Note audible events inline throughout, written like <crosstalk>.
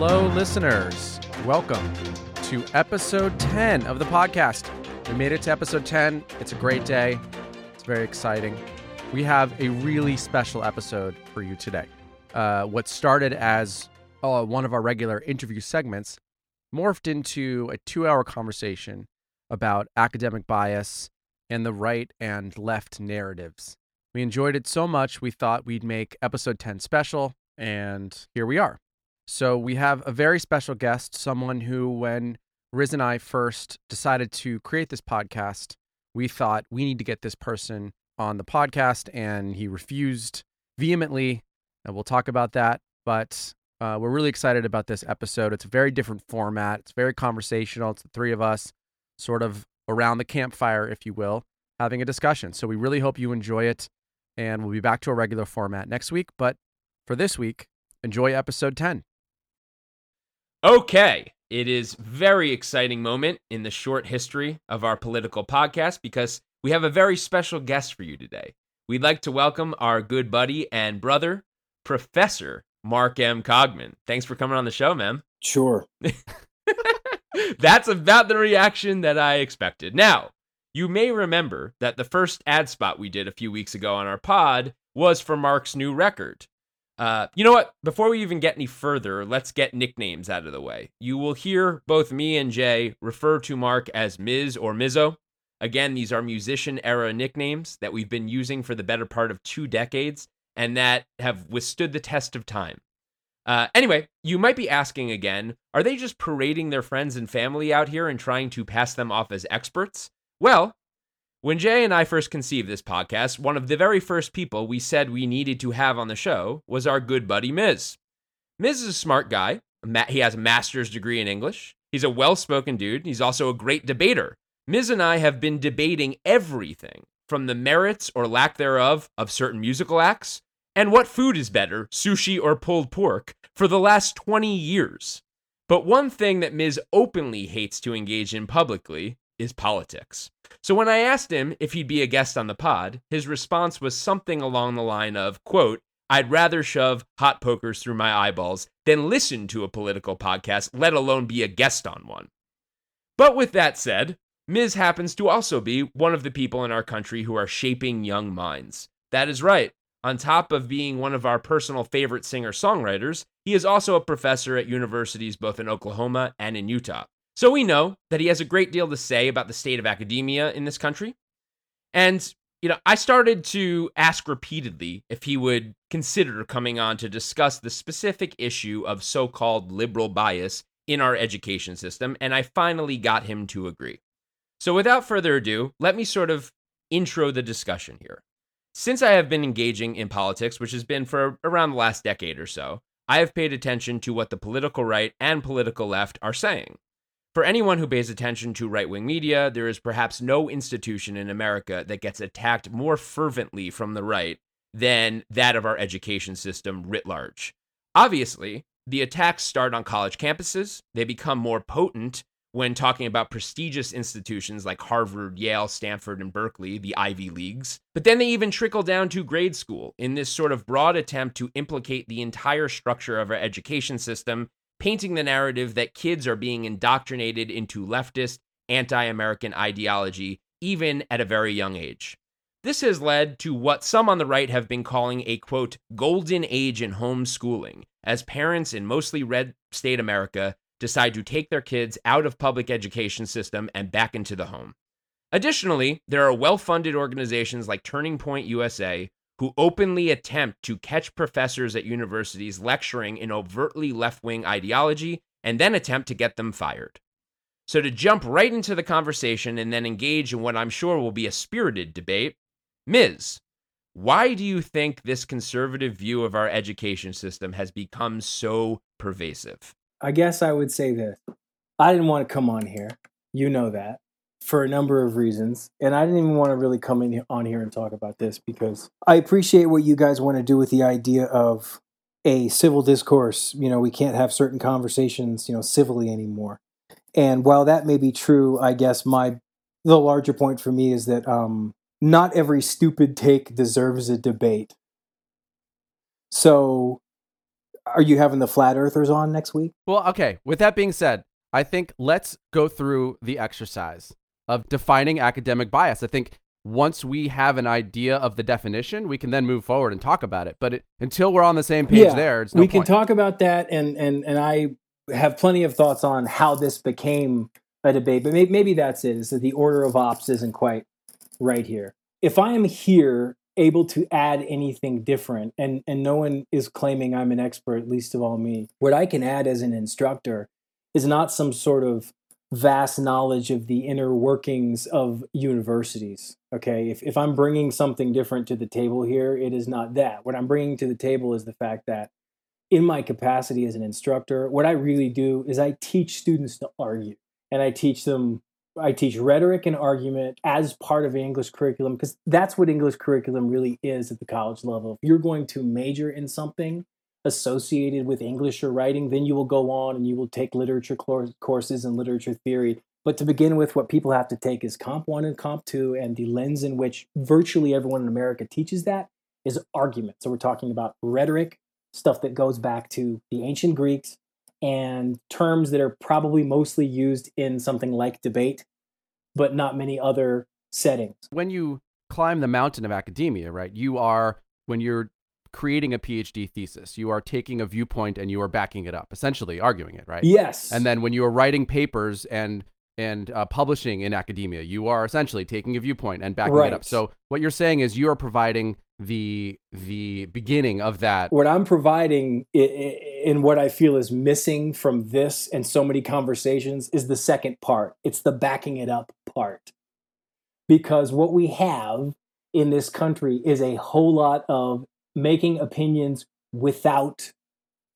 Hello, listeners. Welcome to episode 10 of the podcast. We made it to episode 10. It's a great day, it's very exciting. We have a really special episode for you today. Uh, what started as uh, one of our regular interview segments morphed into a two hour conversation about academic bias and the right and left narratives. We enjoyed it so much, we thought we'd make episode 10 special, and here we are. So, we have a very special guest, someone who, when Riz and I first decided to create this podcast, we thought we need to get this person on the podcast, and he refused vehemently. And we'll talk about that. But uh, we're really excited about this episode. It's a very different format, it's very conversational. It's the three of us sort of around the campfire, if you will, having a discussion. So, we really hope you enjoy it. And we'll be back to a regular format next week. But for this week, enjoy episode 10. Okay, it is very exciting moment in the short history of our political podcast because we have a very special guest for you today. We'd like to welcome our good buddy and brother, Professor Marc M. Cogman. Thanks for coming on the show, man. <laughs> Sure. That's about the reaction that I expected. Now, you may remember that the first ad spot we did a few weeks ago on our pod was for Marc's new record. Uh, you know what? Before we even get any further, let's get nicknames out of the way. You will hear both me and Jay refer to Marc as Miz or Mizzo. Again, these are musician era nicknames that we've been using for the better part of two decades and that have withstood the test of time. Uh, anyway, you might be asking again are they just parading their friends and family out here and trying to pass them off as experts? Well, when Jay and I first conceived this podcast, one of the very first people we said we needed to have on the show was our good buddy Miz. Miz is a smart guy. He has a master's degree in English. He's a well spoken dude. He's also a great debater. Miz and I have been debating everything from the merits or lack thereof of certain musical acts and what food is better, sushi or pulled pork, for the last 20 years. But one thing that Miz openly hates to engage in publicly is politics. So when I asked him if he'd be a guest on the pod, his response was something along the line of, quote, I'd rather shove hot pokers through my eyeballs than listen to a political podcast, let alone be a guest on one. But with that said, Miz happens to also be one of the people in our country who are shaping young minds. That is right. On top of being one of our personal favorite singer songwriters, he is also a professor at universities both in Oklahoma and in Utah. So we know that he has a great deal to say about the state of academia in this country. And, you know, I started to ask repeatedly if he would consider coming on to discuss the specific issue of so called liberal bias in our education system. And I finally got him to agree. So without further ado, let me sort of intro the discussion here. Since I have been engaging in politics, which has been for around the last decade or so, I have paid attention to what the political right and political left are saying. For anyone who pays attention to right wing media, there is perhaps no institution in America that gets attacked more fervently from the right than that of our education system writ large. Obviously, the attacks start on college campuses, they become more potent when talking about prestigious institutions like Harvard, Yale, Stanford, and Berkeley, the Ivy Leagues. But then they even trickle down to grade school in this sort of broad attempt to implicate the entire structure of our education system painting the narrative that kids are being indoctrinated into leftist, anti American ideology, even at a very young age. This has led to what some on the right have been calling a quote, golden age in homeschooling, as parents in mostly red state America decide to take their kids out of public education system and back into the home. Additionally, there are well-funded organizations like Turning Point USA who openly attempt to catch professors at universities lecturing in overtly left wing ideology and then attempt to get them fired. So, to jump right into the conversation and then engage in what I'm sure will be a spirited debate, Miz. why do you think this conservative view of our education system has become so pervasive? I guess I would say this. I didn't want to come on here. You know that for a number of reasons. And I didn't even want to really come in on here and talk about this because I appreciate what you guys want to do with the idea of a civil discourse. You know, we can't have certain conversations, you know, civilly anymore. And while that may be true, I guess my the larger point for me is that um, not every stupid take deserves a debate. So Are you having the flat earthers on next week? Well, okay. With that being said, I think let's go through the exercise of defining academic bias. I think once we have an idea of the definition, we can then move forward and talk about it. But it, until we're on the same page Yeah, there, it's no we can point. talk about that, and and and I have plenty of thoughts on how this became a debate. But maybe, maybe that's it. Is that the order of ops isn't quite right here? If I am here able to add anything different, and and no one is claiming I'm an expert, least of all me, what I can add as an instructor is not some sort of vast knowledge of the inner workings of universities. Okay, if if I'm bringing something different to the table here, it is not that. What I'm bringing to the table is the fact that in my capacity as an instructor, what I really do is I teach students to argue and I teach them I teach rhetoric and argument as part of English curriculum because that's what English curriculum really is at the college level. If you're going to major in something associated with English or writing, then you will go on and you will take literature cour- courses and literature theory. But to begin with, what people have to take is Comp 1 and Comp 2, and the lens in which virtually everyone in America teaches that is argument. So we're talking about rhetoric, stuff that goes back to the ancient Greeks, and terms that are probably mostly used in something like debate, but not many other settings. when you climb the mountain of academia, right? You are when you're creating a PhD thesis, you are taking a viewpoint and you are backing it up, essentially arguing it, right? Yes. And then when you are writing papers and and uh, publishing in academia, you are essentially taking a viewpoint and backing it up. So what you're saying is you are providing the the beginning of that. what I'm providing in what I feel is missing from this and so many conversations is the second part. It's the backing it up part. Because what we have in this country is a whole lot of making opinions without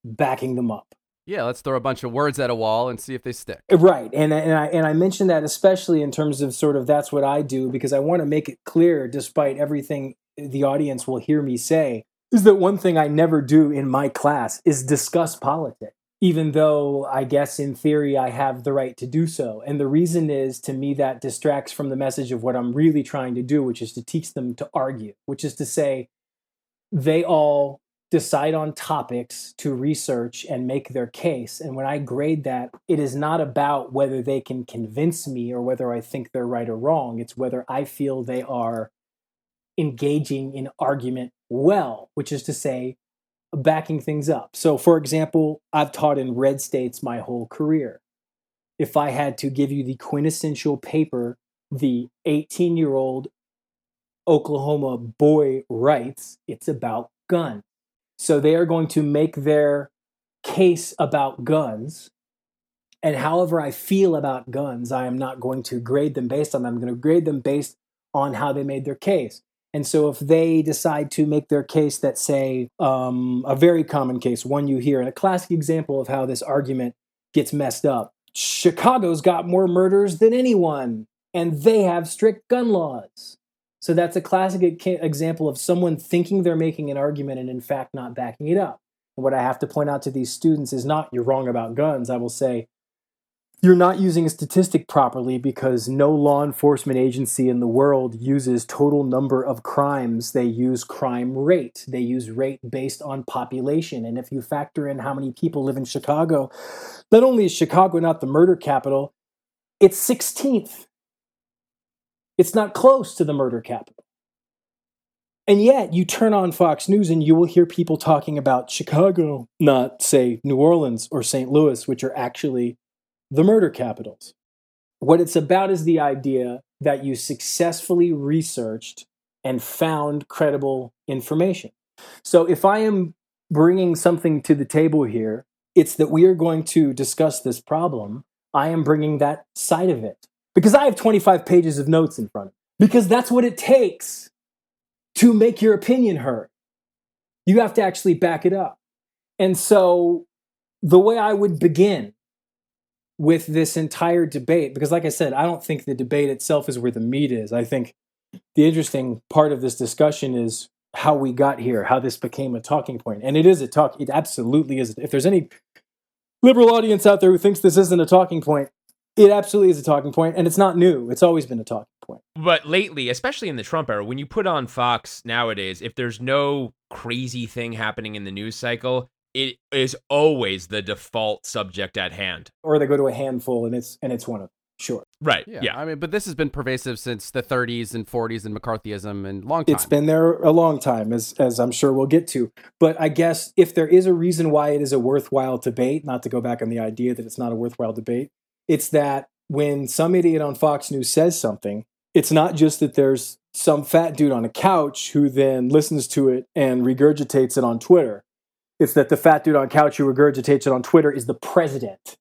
backing them up. Yeah, let's throw a bunch of words at a wall and see if they stick. Uh, right, and and I and I mentioned that especially in terms of sort of that's what I do because I want to make it clear, despite everything the audience will hear me say, is that one thing I never do in my class is discuss politics, even though I guess in theory I have the right to do so. And the reason is to me that distracts from the message of what I'm really trying to do, which is to teach them to argue, which is to say they all decide on topics to research and make their case. And when I grade that, it is not about whether they can convince me or whether I think they're right or wrong. It's whether I feel they are engaging in argument well, which is to say, backing things up. So, for example, I've taught in red states my whole career. If I had to give you the quintessential paper the 18 year old Oklahoma boy writes, it's about guns. So they are going to make their case about guns. And however I feel about guns, I am not going to grade them based on that. I'm going to grade them based on how they made their case. And so if they decide to make their case that, say, um, a very common case, one you hear, and a classic example of how this argument gets messed up Chicago's got more murders than anyone, and they have strict gun laws. So that's a classic example of someone thinking they're making an argument and in fact not backing it up. And what I have to point out to these students is not you're wrong about guns. I will say you're not using a statistic properly because no law enforcement agency in the world uses total number of crimes. They use crime rate. They use rate based on population. And if you factor in how many people live in Chicago, not only is Chicago not the murder capital, it's 16th. It's not close to the murder capital. And yet, you turn on Fox News and you will hear people talking about Chicago, not, say, New Orleans or St. Louis, which are actually the murder capitals. What it's about is the idea that you successfully researched and found credible information. So, if I am bringing something to the table here, it's that we are going to discuss this problem. I am bringing that side of it because I have 25 pages of notes in front of me, because that's what it takes to make your opinion heard. You have to actually back it up. And so, the way I would begin with this entire debate, because like I said, I don't think the debate itself is where the meat is. I think the interesting part of this discussion is how we got here, how this became a talking point. And it is a talk, it absolutely is. If there's any liberal audience out there who thinks this isn't a talking point, it absolutely is a talking point, and it's not new. It's always been a talking point. But lately, especially in the Trump era, when you put on Fox nowadays, if there's no crazy thing happening in the news cycle, it is always the default subject at hand. Or they go to a handful and it's and it's one of them. Sure. Right. Yeah, Yeah. I mean, but this has been pervasive since the 30s and 40s and McCarthyism and long time. It's been there a long time, as as I'm sure we'll get to. But I guess if there is a reason why it is a worthwhile debate, not to go back on the idea that it's not a worthwhile debate, it's that when some idiot on Fox News says something, it's not just that there's some fat dude on a couch who then listens to it and regurgitates it on Twitter. It's that the fat dude on couch who regurgitates it on Twitter is the president.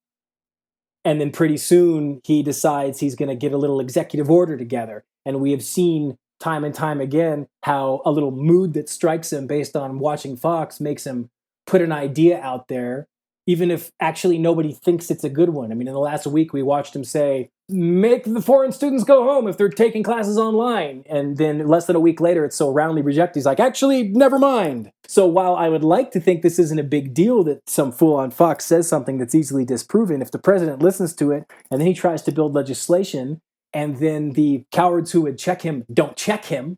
And then pretty soon he decides he's going to get a little executive order together. And we have seen time and time again how a little mood that strikes him based on watching Fox makes him put an idea out there, even if actually nobody thinks it's a good one. I mean, in the last week, we watched him say, make the foreign students go home if they're taking classes online. And then less than a week later, it's so roundly rejected. He's like, actually, never mind. So while I would like to think this isn't a big deal that some fool on Fox says something that's easily disproven, if the president listens to it and then he tries to build legislation and then the cowards who would check him don't check him,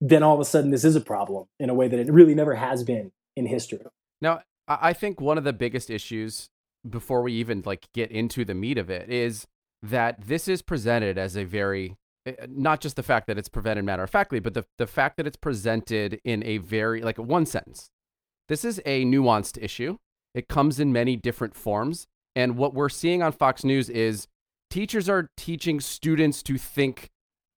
then all of a sudden this is a problem in a way that it really never has been in history. Now, I think one of the biggest issues before we even like get into the meat of it is that this is presented as a very eh, not just the fact that it's presented matter of factly, but the the fact that it's presented in a very like one sentence. This is a nuanced issue. It comes in many different forms, and what we're seeing on Fox News is teachers are teaching students to think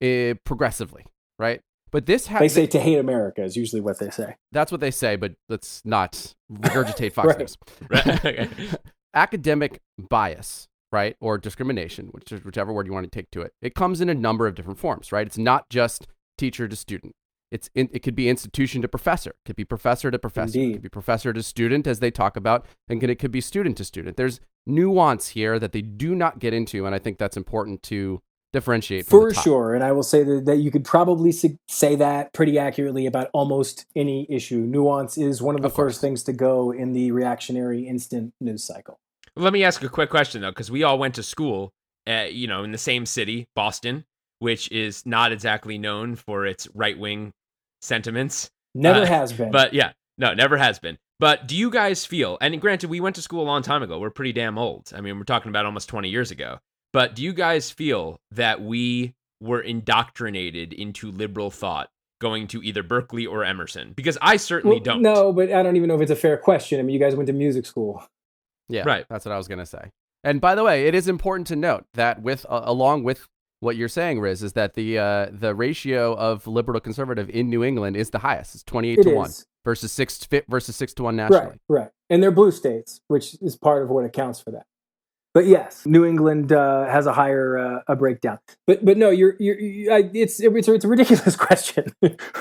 uh, progressively, right? But this ha- They say to hate America is usually what they say. that's what they say, but let's not regurgitate <laughs> Fox Right. News. <laughs> Right. <laughs> Academic bias, right, or discrimination, which is whichever word you want to take to it. It comes in a number of different forms, right? It's not just teacher to student. It's in, it could be institution to professor, it could be professor to professor, it could be professor to student, as they talk about, and it could be student to student. There's nuance here that they do not get into, and I think that's important to differentiate from For the top. sure. And I will say that, that you could probably say that pretty accurately about almost any issue. Nuance is one of the Of first things to go in the reactionary instant news cycle. Let me ask a quick question though, because we all went to school, uh, you know, in the same city, Boston, which is not exactly known for its right wing sentiments. Never Uh, has been. But yeah, no, never has been. But do you guys feel? And granted, we went to school a long time ago. We're pretty damn old. I mean, we're talking about almost twenty years ago. But do you guys feel that we were indoctrinated into liberal thought going to either Berklee or Emerson? Because I certainly Well, don't. No, but I don't even know if it's a fair question. I mean, you guys went to music school. Yeah, Right. That's what I was gonna say. And by the way, it is important to note that with uh, along with what you're saying, Riz, is that the uh, the ratio of liberal to conservative in New England is the highest. It's 28 It to one versus six fi- versus six to one nationally. Right, right. And they're blue states, which is part of what accounts for that. But yes, New England uh, has a higher uh, a breakdown. But but no, you're you're you, I, it's it's a, it's a ridiculous <laughs> question.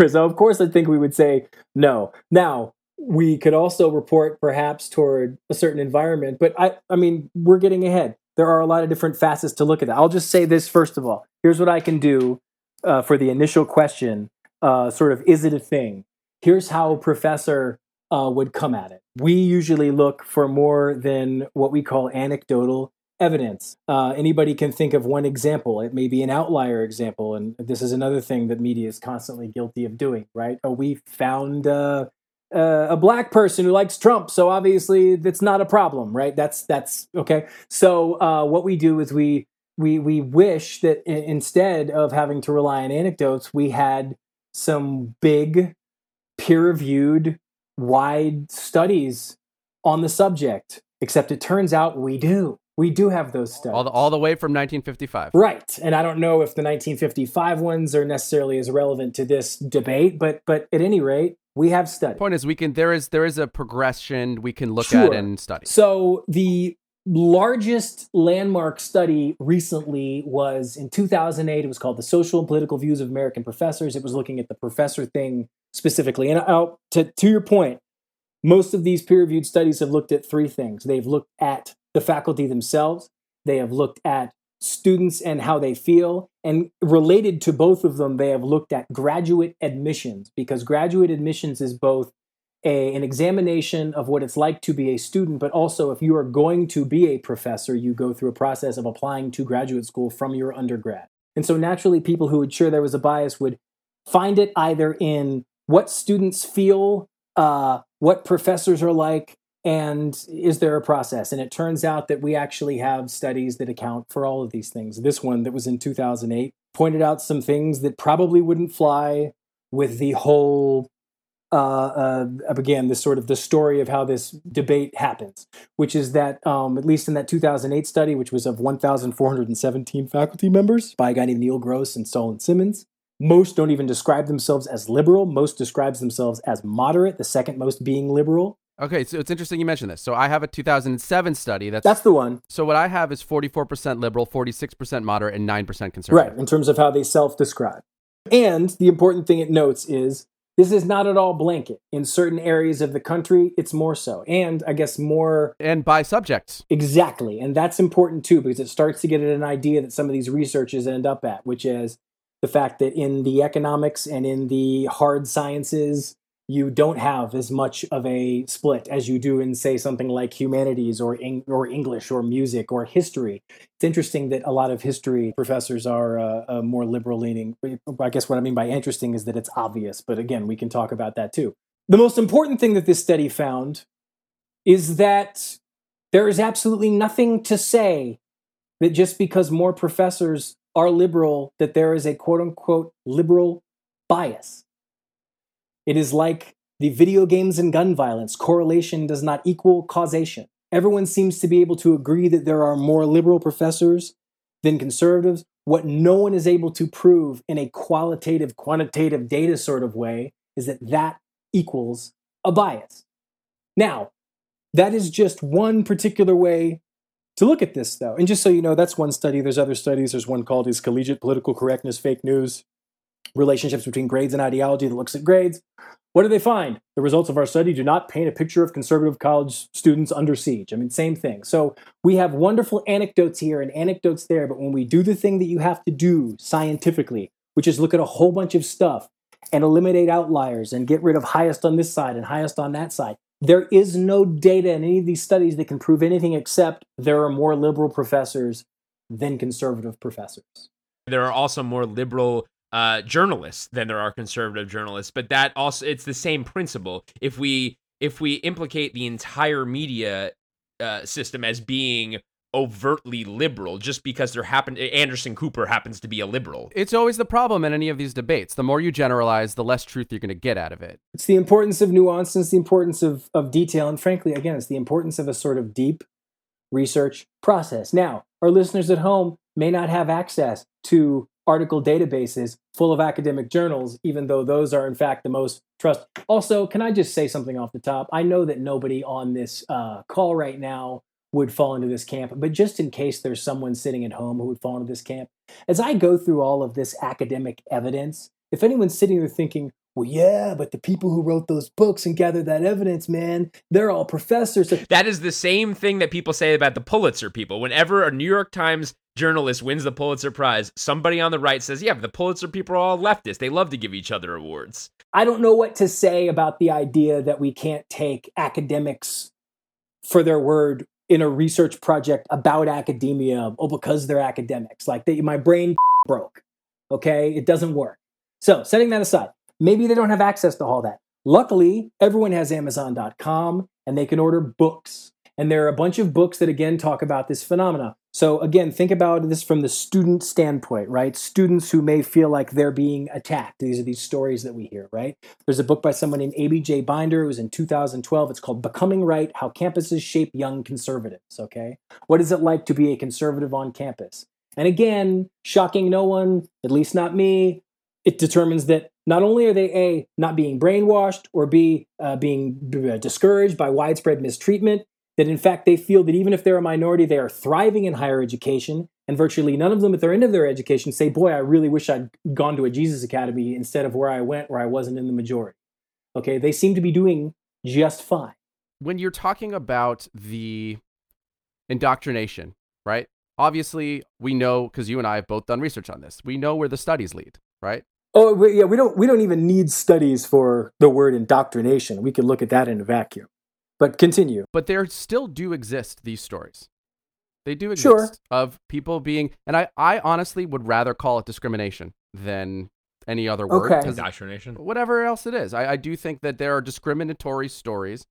so of course, I think we would say no. Now we could also report perhaps toward a certain environment, but I I mean we're getting ahead. There are a lot of different facets to look at that. I'll just say this first of all. Here's what I can do uh, for the initial question. Uh, sort of, is it a thing? Here's how Professor uh, would come at it. We usually look for more than what we call anecdotal evidence. Uh, anybody can think of one example. It may be an outlier example, and this is another thing that media is constantly guilty of doing. Right? Oh, we found uh, uh, a black person who likes Trump, so obviously that's not a problem, right? That's that's okay. So uh, what we do is we we we wish that i- instead of having to rely on anecdotes, we had some big peer-reviewed wide studies on the subject except it turns out we do we do have those studies All the all the way from 1955. right and i don't know if the 1955 ones are necessarily as relevant to this debate but but at any rate we have studies Point is, we can there is there is a progression we can look Sure. at and study. So the largest landmark study recently was in 2008. It was called "The Social and Political Views of American Professors." It was looking at the professor thing specifically. And I'll, to to your point, most of these peer-reviewed studies have looked at three things. They've looked at the faculty themselves. They have looked at students and how they feel. And related to both of them, they have looked at graduate admissions because graduate admissions is both a, an examination of what it's like to be a student, but also if you are going to be a professor, you go through a process of applying to graduate school from your undergrad. And so naturally, people who would sure there was a bias would find it either in what students feel uh, what professors are like, and is there a process? And it turns out that we actually have studies that account for all of these things. This one that was in 2008 pointed out some things that probably wouldn't fly with the whole uh, uh, again this sort of the story of how this debate happens, which is that um, at least in that 2008 study, which was of 1,417 faculty members by a guy named Neil Gross and Solon Simmons, most don't even describe themselves as liberal. Most describes themselves as moderate. The second most being liberal. Okay, so it's interesting you mentioned this. So I have a 2007 study. That's that's the one. So what I have is 44% liberal, 46% moderate, and 9% conservative. Right, in terms of how they self-describe. And the important thing it notes is this is not at all blanket. In certain areas of the country, it's more so. And I guess more. And by subjects. Exactly. And that's important too, because it starts to get at an idea that some of these researchers end up at, which is the fact that in the economics and in the hard sciences, you don't have as much of a split as you do in say something like humanities or or English or music or history. It's interesting that a lot of history professors are uh, uh, more liberal leaning. I guess what I mean by interesting is that it's obvious, but again, we can talk about that too. The most important thing that this study found is that there is absolutely nothing to say that just because more professors are liberal that there is a quote unquote liberal bias it is like the video games and gun violence. Correlation does not equal causation. Everyone seems to be able to agree that there are more liberal professors than conservatives. What no one is able to prove in a qualitative, quantitative data sort of way is that that equals a bias. Now, that is just one particular way to look at this, though. And just so you know, that's one study. There's other studies. There's one called Is Collegiate Political Correctness Fake News? Relationships between grades and ideology that looks at grades. What do they find? The results of our study do not paint a picture of conservative college students under siege. I mean, same thing. So we have wonderful anecdotes here and anecdotes there, but when we do the thing that you have to do scientifically, which is look at a whole bunch of stuff and eliminate outliers and get rid of highest on this side and highest on that side, there is no data in any of these studies that can prove anything except there are more liberal professors than conservative professors. There are also more liberal uh, journalists than there are conservative journalists. But that also it's the same principle. If we if we implicate the entire media uh, system as being overtly liberal just because there happened Anderson Cooper happens to be a liberal. It's always the problem in any of these debates. The more you generalize, the less truth you're going to get out of it. It's the importance of nuance, and it's the importance of, of detail, and frankly, again, it's the importance of a sort of deep research process. Now, our listeners at home may not have access to article databases full of academic journals, even though those are in fact the most trust. Also, can I just say something off the top? I know that nobody on this uh, call right now would fall into this camp, but just in case there's someone sitting at home who would fall into this camp, as I go through all of this academic evidence, if anyone's sitting there thinking, well, yeah, but the people who wrote those books and gathered that evidence, man, they're all professors. That is the same thing that people say about the Pulitzer people. Whenever a New York Times journalist wins the Pulitzer Prize, somebody on the right says, yeah, but the Pulitzer people are all leftists. They love to give each other awards. I don't know what to say about the idea that we can't take academics for their word in a research project about academia, oh, because they're academics. Like, they, my brain <laughs> broke. Okay, it doesn't work. So, setting that aside, Maybe they don't have access to all that. Luckily, everyone has Amazon.com and they can order books. And there are a bunch of books that again talk about this phenomena. So again, think about this from the student standpoint, right? Students who may feel like they're being attacked. These are these stories that we hear, right? There's a book by someone named Amy J. Binder. It was in 2012. It's called Becoming Right: How Campuses Shape Young Conservatives. Okay, what is it like to be a conservative on campus? And again, shocking no one, at least not me. It determines that not only are they A, not being brainwashed or B, uh, being uh, discouraged by widespread mistreatment, that in fact they feel that even if they're a minority, they are thriving in higher education. And virtually none of them at the end of their education say, Boy, I really wish I'd gone to a Jesus Academy instead of where I went, where I wasn't in the majority. Okay, they seem to be doing just fine. When you're talking about the indoctrination, right? Obviously, we know because you and I have both done research on this. We know where the studies lead, right? Oh, yeah, we don't we don't even need studies for the word indoctrination. We can look at that in a vacuum. But continue. But there still do exist these stories. They do exist sure. of people being, and I, I honestly would rather call it discrimination than any other word. Okay. 'cause Indoctrination. whatever else it is. I, I do think that there are discriminatory stories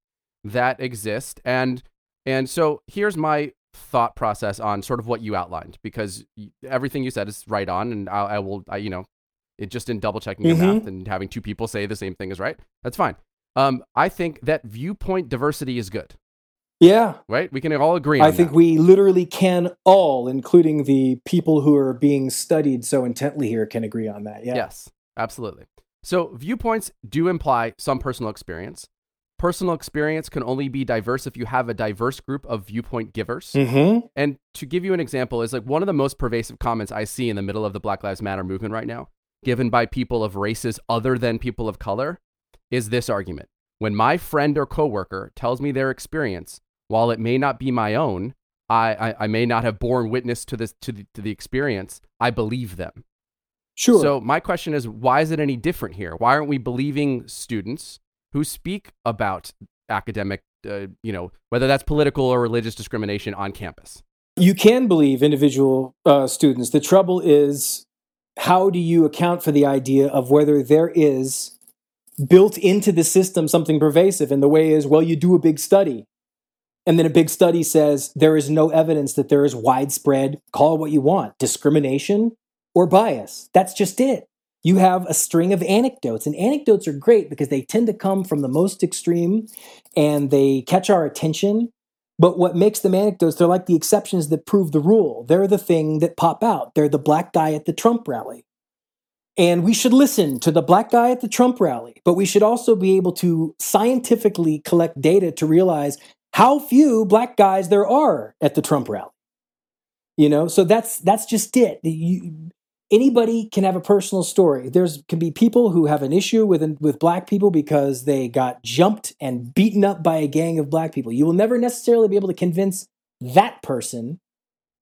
that exist, and and so here's my thought process on sort of what you outlined because everything you said is right on, and I, I will, I, you know, it just in double checking your Mhm. math and having two people say the same thing is right. That's fine. Um, I think that viewpoint diversity is good, Yeah. right? We can all agree. on I think that. we literally can all, including the people who are being studied so intently here, can agree on that. Yeah. Yes, absolutely. So viewpoints do imply some personal experience. Personal experience can only be diverse if you have a diverse group of viewpoint givers. Mm-hmm. And to give you an example, is like one of the most pervasive comments I see in the middle of the Black Lives Matter movement right now, given by people of races other than people of color, is this argument. When my friend or coworker tells me their experience, while it may not be my own, I, I, I may not have borne witness to this to the, to the experience. I believe them. Sure. So my question is, why is it any different here? Why aren't we believing students who speak about academic, uh, you know, whether that's political or religious discrimination on campus? you can believe individual uh, students. The trouble is, how do you account for the idea of whether there is built into the system something pervasive? And the way is, well, you do a big study. And then a big study says there is no evidence that there is widespread, call it what you want, discrimination or bias. That's just it. You have a string of anecdotes, and anecdotes are great because they tend to come from the most extreme and they catch our attention. But what makes them anecdotes, they're like the exceptions that prove the rule. They're the thing that pop out. They're the black guy at the Trump rally. And we should listen to the black guy at the Trump rally, but we should also be able to scientifically collect data to realize how few black guys there are at the Trump rally. You know, so that's that's just it. You, anybody can have a personal story. There's can be people who have an issue with with black people because they got jumped and beaten up by a gang of black people. You will never necessarily be able to convince that person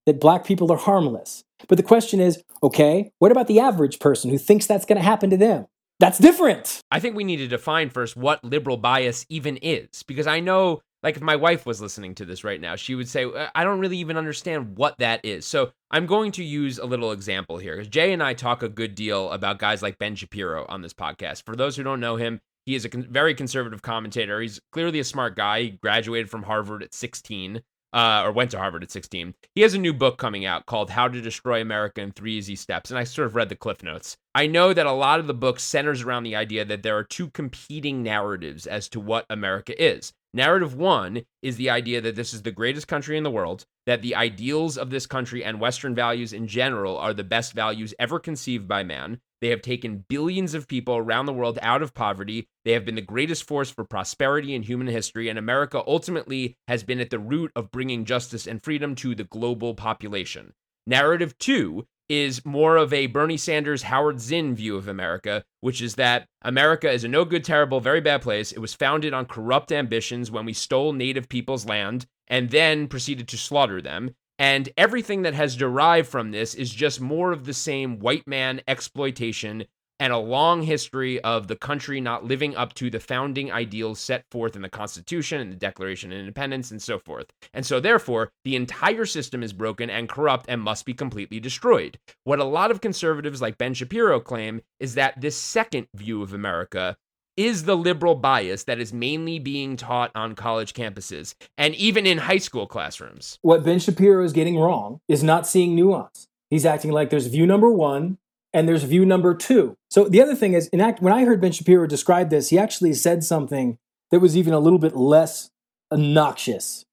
that black people are harmless. But the question is, okay, what about the average person who thinks that's going to happen to them? That's different. I think we need to define first what liberal bias even is, because I know, like, if my wife was listening to this right now, she would say, "Uh, I don't really even understand what that is. So I'm going to use a little example here, because Jay and I talk a good deal about guys like Ben Shapiro on this podcast. For those who don't know him, he is a con- very conservative commentator. He's clearly a smart guy. He graduated from Harvard at 16. Uh, or went to Harvard at 16. He has a new book coming out called How to Destroy America in Three Easy Steps. And I sort of read the cliff notes. I know that a lot of the book centers around the idea that there are two competing narratives as to what America is. Narrative one is the idea that this is the greatest country in the world, that the ideals of this country and Western values in general are the best values ever conceived by man. They have taken billions of people around the world out of poverty. They have been the greatest force for prosperity in human history, and America ultimately has been at the root of bringing justice and freedom to the global population. Narrative two is more of a Bernie Sanders, Howard Zinn view of America, which is that America is a no good, terrible, very bad place. It was founded on corrupt ambitions when we stole native people's land and then proceeded to slaughter them. And everything that has derived from this is just more of the same white man exploitation and a long history of the country not living up to the founding ideals set forth in the Constitution and the Declaration of Independence and so forth. And so, therefore, the entire system is broken and corrupt and must be completely destroyed. What a lot of conservatives like Ben Shapiro claim is that this second view of America is the liberal bias that is mainly being taught on college campuses and even in high school classrooms. What Ben Shapiro is getting wrong is not seeing nuance. He's acting like there's view number one and there's view number two. So the other thing is, in act, when I heard Ben Shapiro describe this, he actually said something that was even a little bit less obnoxious.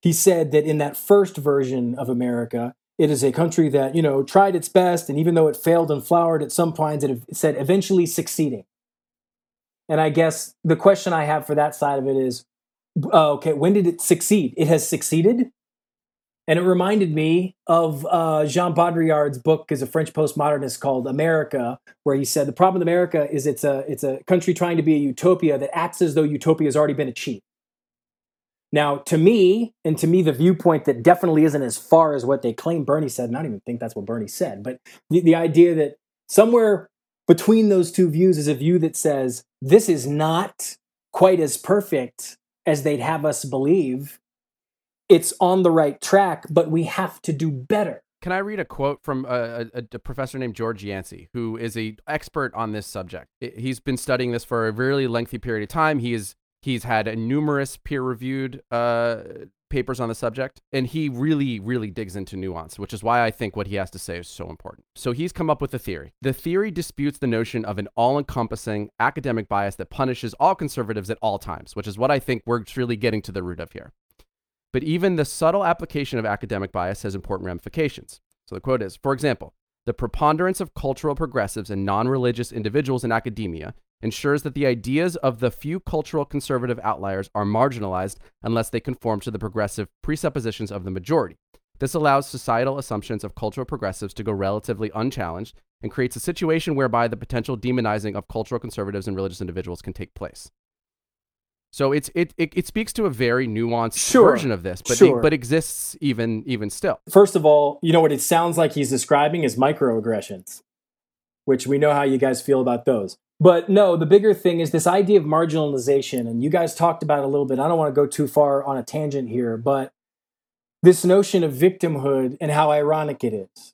He said that in that first version of America, it is a country that you know tried its best, and even though it failed and flowered at some points, it said eventually succeeding. And I guess the question I have for that side of it is, uh, okay, when did it succeed? It has succeeded. And it reminded me of uh, Jean Baudrillard's book as a French postmodernist called America, where he said the problem with America is it's a it's a country trying to be a utopia that acts as though utopia has already been achieved. Now, to me, and to me, the viewpoint that definitely isn't as far as what they claim Bernie said, and I don't even think that's what Bernie said, but the, the idea that somewhere between those two views is a view that says this is not quite as perfect as they'd have us believe. It's on the right track, but we have to do better. Can I read a quote from a, a, a professor named George Yancey, who is a expert on this subject? He's been studying this for a really lengthy period of time. He is he's had numerous peer-reviewed uh, papers on the subject, and he really, really digs into nuance, which is why I think what he has to say is so important. So he's come up with a theory. The theory disputes the notion of an all-encompassing academic bias that punishes all conservatives at all times, which is what I think we're really getting to the root of here. But even the subtle application of academic bias has important ramifications. So the quote is For example, the preponderance of cultural progressives and non religious individuals in academia ensures that the ideas of the few cultural conservative outliers are marginalized unless they conform to the progressive presuppositions of the majority. This allows societal assumptions of cultural progressives to go relatively unchallenged and creates a situation whereby the potential demonizing of cultural conservatives and religious individuals can take place. So it's it it, it speaks to a very nuanced Sure. version of this, but Sure. but exists even even still. First of all, you know what it sounds like he's describing is microaggressions, which we know how you guys feel about those. But no, the bigger thing is this idea of marginalization. And you guys talked about it a little bit. I don't want to go too far on a tangent here, but this notion of victimhood and how ironic it is.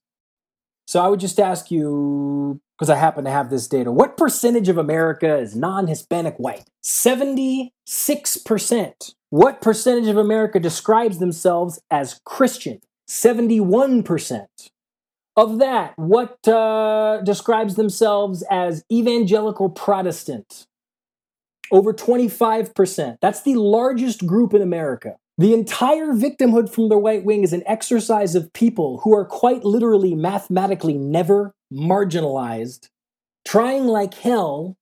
So I would just ask you, because I happen to have this data, what percentage of America is non Hispanic white? 76%. What percentage of America describes themselves as Christian? 71%. Of that, what uh, describes themselves as evangelical Protestant? Over 25%. That's the largest group in America. The entire victimhood from the right wing is an exercise of people who are quite literally mathematically never marginalized, trying like hell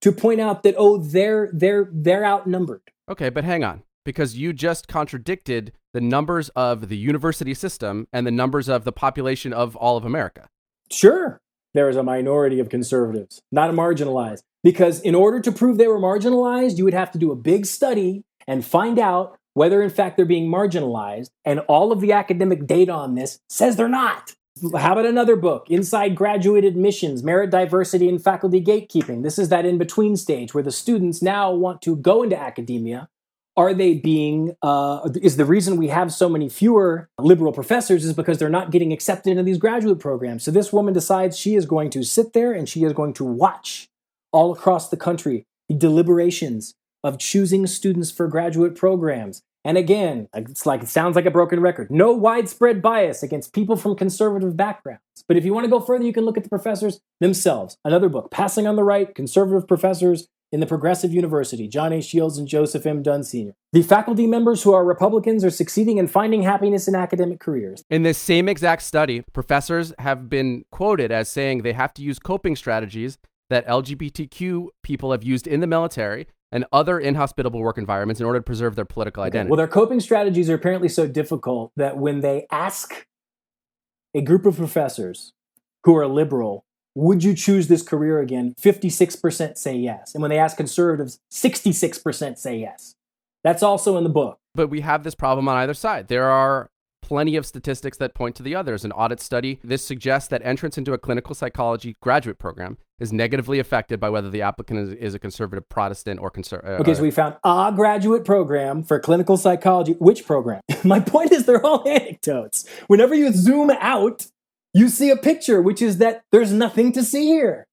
to point out that oh they're they're they're outnumbered. Okay, but hang on, because you just contradicted the numbers of the university system and the numbers of the population of all of America. Sure, there is a minority of conservatives, not marginalized. Because in order to prove they were marginalized, you would have to do a big study and find out whether, in fact, they're being marginalized. And all of the academic data on this says they're not. How about another book, Inside Graduate Admissions Merit, Diversity, and Faculty Gatekeeping? This is that in between stage where the students now want to go into academia. Are they being, uh, is the reason we have so many fewer liberal professors is because they're not getting accepted into these graduate programs. So this woman decides she is going to sit there and she is going to watch all across the country the deliberations of choosing students for graduate programs. And again, it's like it sounds like a broken record. No widespread bias against people from conservative backgrounds. But if you want to go further, you can look at the professors themselves. Another book, Passing on the Right Conservative Professors in the Progressive University, John A. Shields and Joseph M. Dunn Sr. The faculty members who are Republicans are succeeding in finding happiness in academic careers. In this same exact study, professors have been quoted as saying they have to use coping strategies that LGBTQ people have used in the military and other inhospitable work environments in order to preserve their political identity. Well, their coping strategies are apparently so difficult that when they ask a group of professors who are liberal, would you choose this career again? 56% say yes. And when they ask conservatives, 66% say yes. That's also in the book. But we have this problem on either side. There are plenty of statistics that point to the others. An audit study, this suggests that entrance into a clinical psychology graduate program is negatively affected by whether the applicant is, is a conservative Protestant or conservative. Uh, okay, so we found a graduate program for clinical psychology. Which program? <laughs> My point is, they're all <laughs> anecdotes. Whenever you zoom out, you see a picture, which is that there's nothing to see here.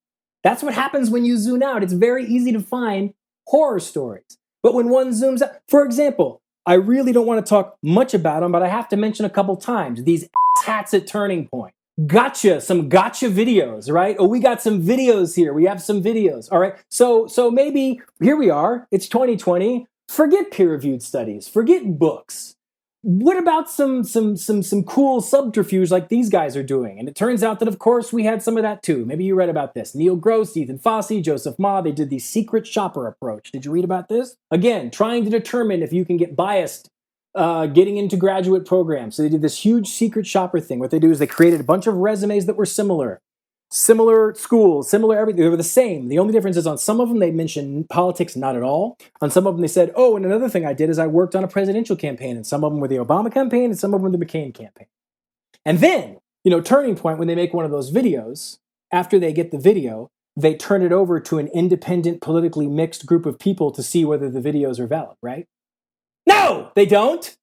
That's what happens when you zoom out. It's very easy to find horror stories. But when one zooms out, for example, I really don't want to talk much about them, but I have to mention a couple times these <laughs> hats at Turning Point. Gotcha, some gotcha videos, right? Oh, we got some videos here. We have some videos. All right. So so maybe here we are. It's 2020. Forget peer-reviewed studies. Forget books. What about some some some some cool subterfuge like these guys are doing? And it turns out that of course we had some of that too. Maybe you read about this. Neil Gross, Ethan Fosse, Joseph Ma, they did the secret shopper approach. Did you read about this? Again, trying to determine if you can get biased uh, getting into graduate programs. So they did this huge secret shopper thing. What they do is they created a bunch of resumes that were similar, similar schools, similar everything. They were the same. The only difference is on some of them they mentioned politics not at all. On some of them they said, "Oh, and another thing I did is I worked on a presidential campaign." And some of them were the Obama campaign, and some of them were the McCain campaign. And then, you know, turning point when they make one of those videos. After they get the video, they turn it over to an independent, politically mixed group of people to see whether the videos are valid. Right? No, they don't.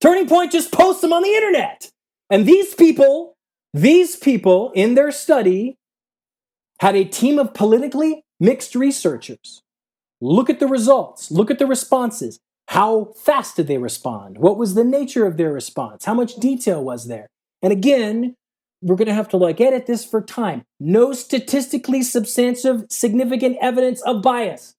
Turning Point just posts them on the internet. And these people, these people in their study had a team of politically mixed researchers. Look at the results, look at the responses. How fast did they respond? What was the nature of their response? How much detail was there? And again, we're going to have to like edit this for time. No statistically substantive, significant evidence of bias.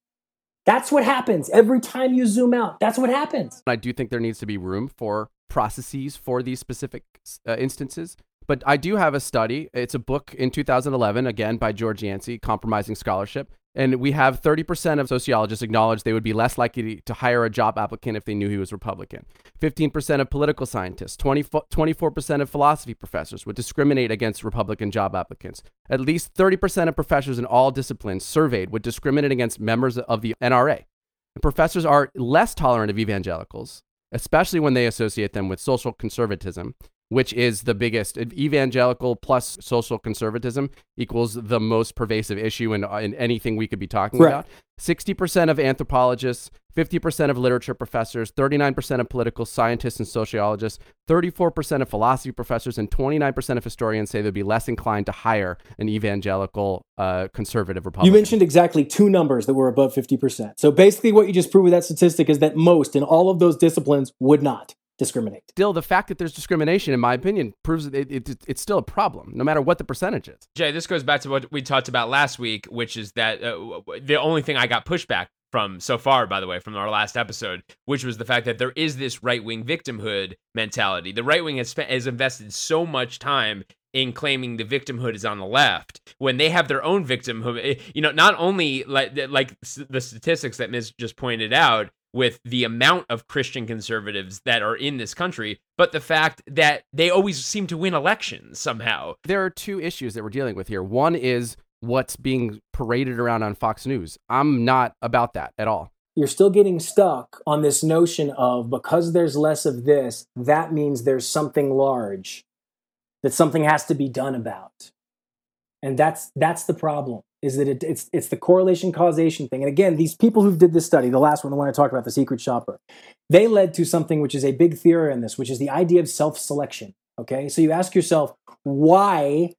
That's what happens every time you zoom out. That's what happens. I do think there needs to be room for processes for these specific uh, instances. But I do have a study. It's a book in 2011, again by George Yancey, Compromising Scholarship. And we have 30% of sociologists acknowledge they would be less likely to hire a job applicant if they knew he was Republican. 15% of political scientists, 20, 24% of philosophy professors would discriminate against Republican job applicants. At least 30% of professors in all disciplines surveyed would discriminate against members of the NRA. And professors are less tolerant of evangelicals, especially when they associate them with social conservatism which is the biggest evangelical plus social conservatism equals the most pervasive issue in, in anything we could be talking Right. about 60% of anthropologists 50% of literature professors 39% of political scientists and sociologists 34% of philosophy professors and 29% of historians say they'd be less inclined to hire an evangelical uh, conservative republican You mentioned exactly two numbers that were above 50%. So basically, what you just proved with that statistic is that most in all of those disciplines would not discriminate. still the fact that there's discrimination in my opinion proves that it, it, it's still a problem no matter what the percentage is Jay, this goes back to what we talked about last week, which is that uh, w- w- the only thing I got pushback from so far, by the way, from our last episode, which was the fact that there is this right wing victimhood mentality. The right wing has, spent, has invested so much time in claiming the victimhood is on the left when they have their own victimhood. eh, You know, not only like like the statistics that Miz just pointed out with the amount of Christian conservatives that are in this country, but the fact that they always seem to win elections somehow. there are two issues that we're dealing with here. One is what's being paraded around on Fox News. I'm not about that at all. You're still getting stuck on this notion of because there's less of this, that means there's something large that something has to be done about. And that's that's the problem. Is that it, it's it's the correlation causation thing. And again, these people who did this study, the last one I want to talk about, the secret shopper, they led to something which is a big theory in this, which is the idea of self-selection. Okay, so you ask yourself, why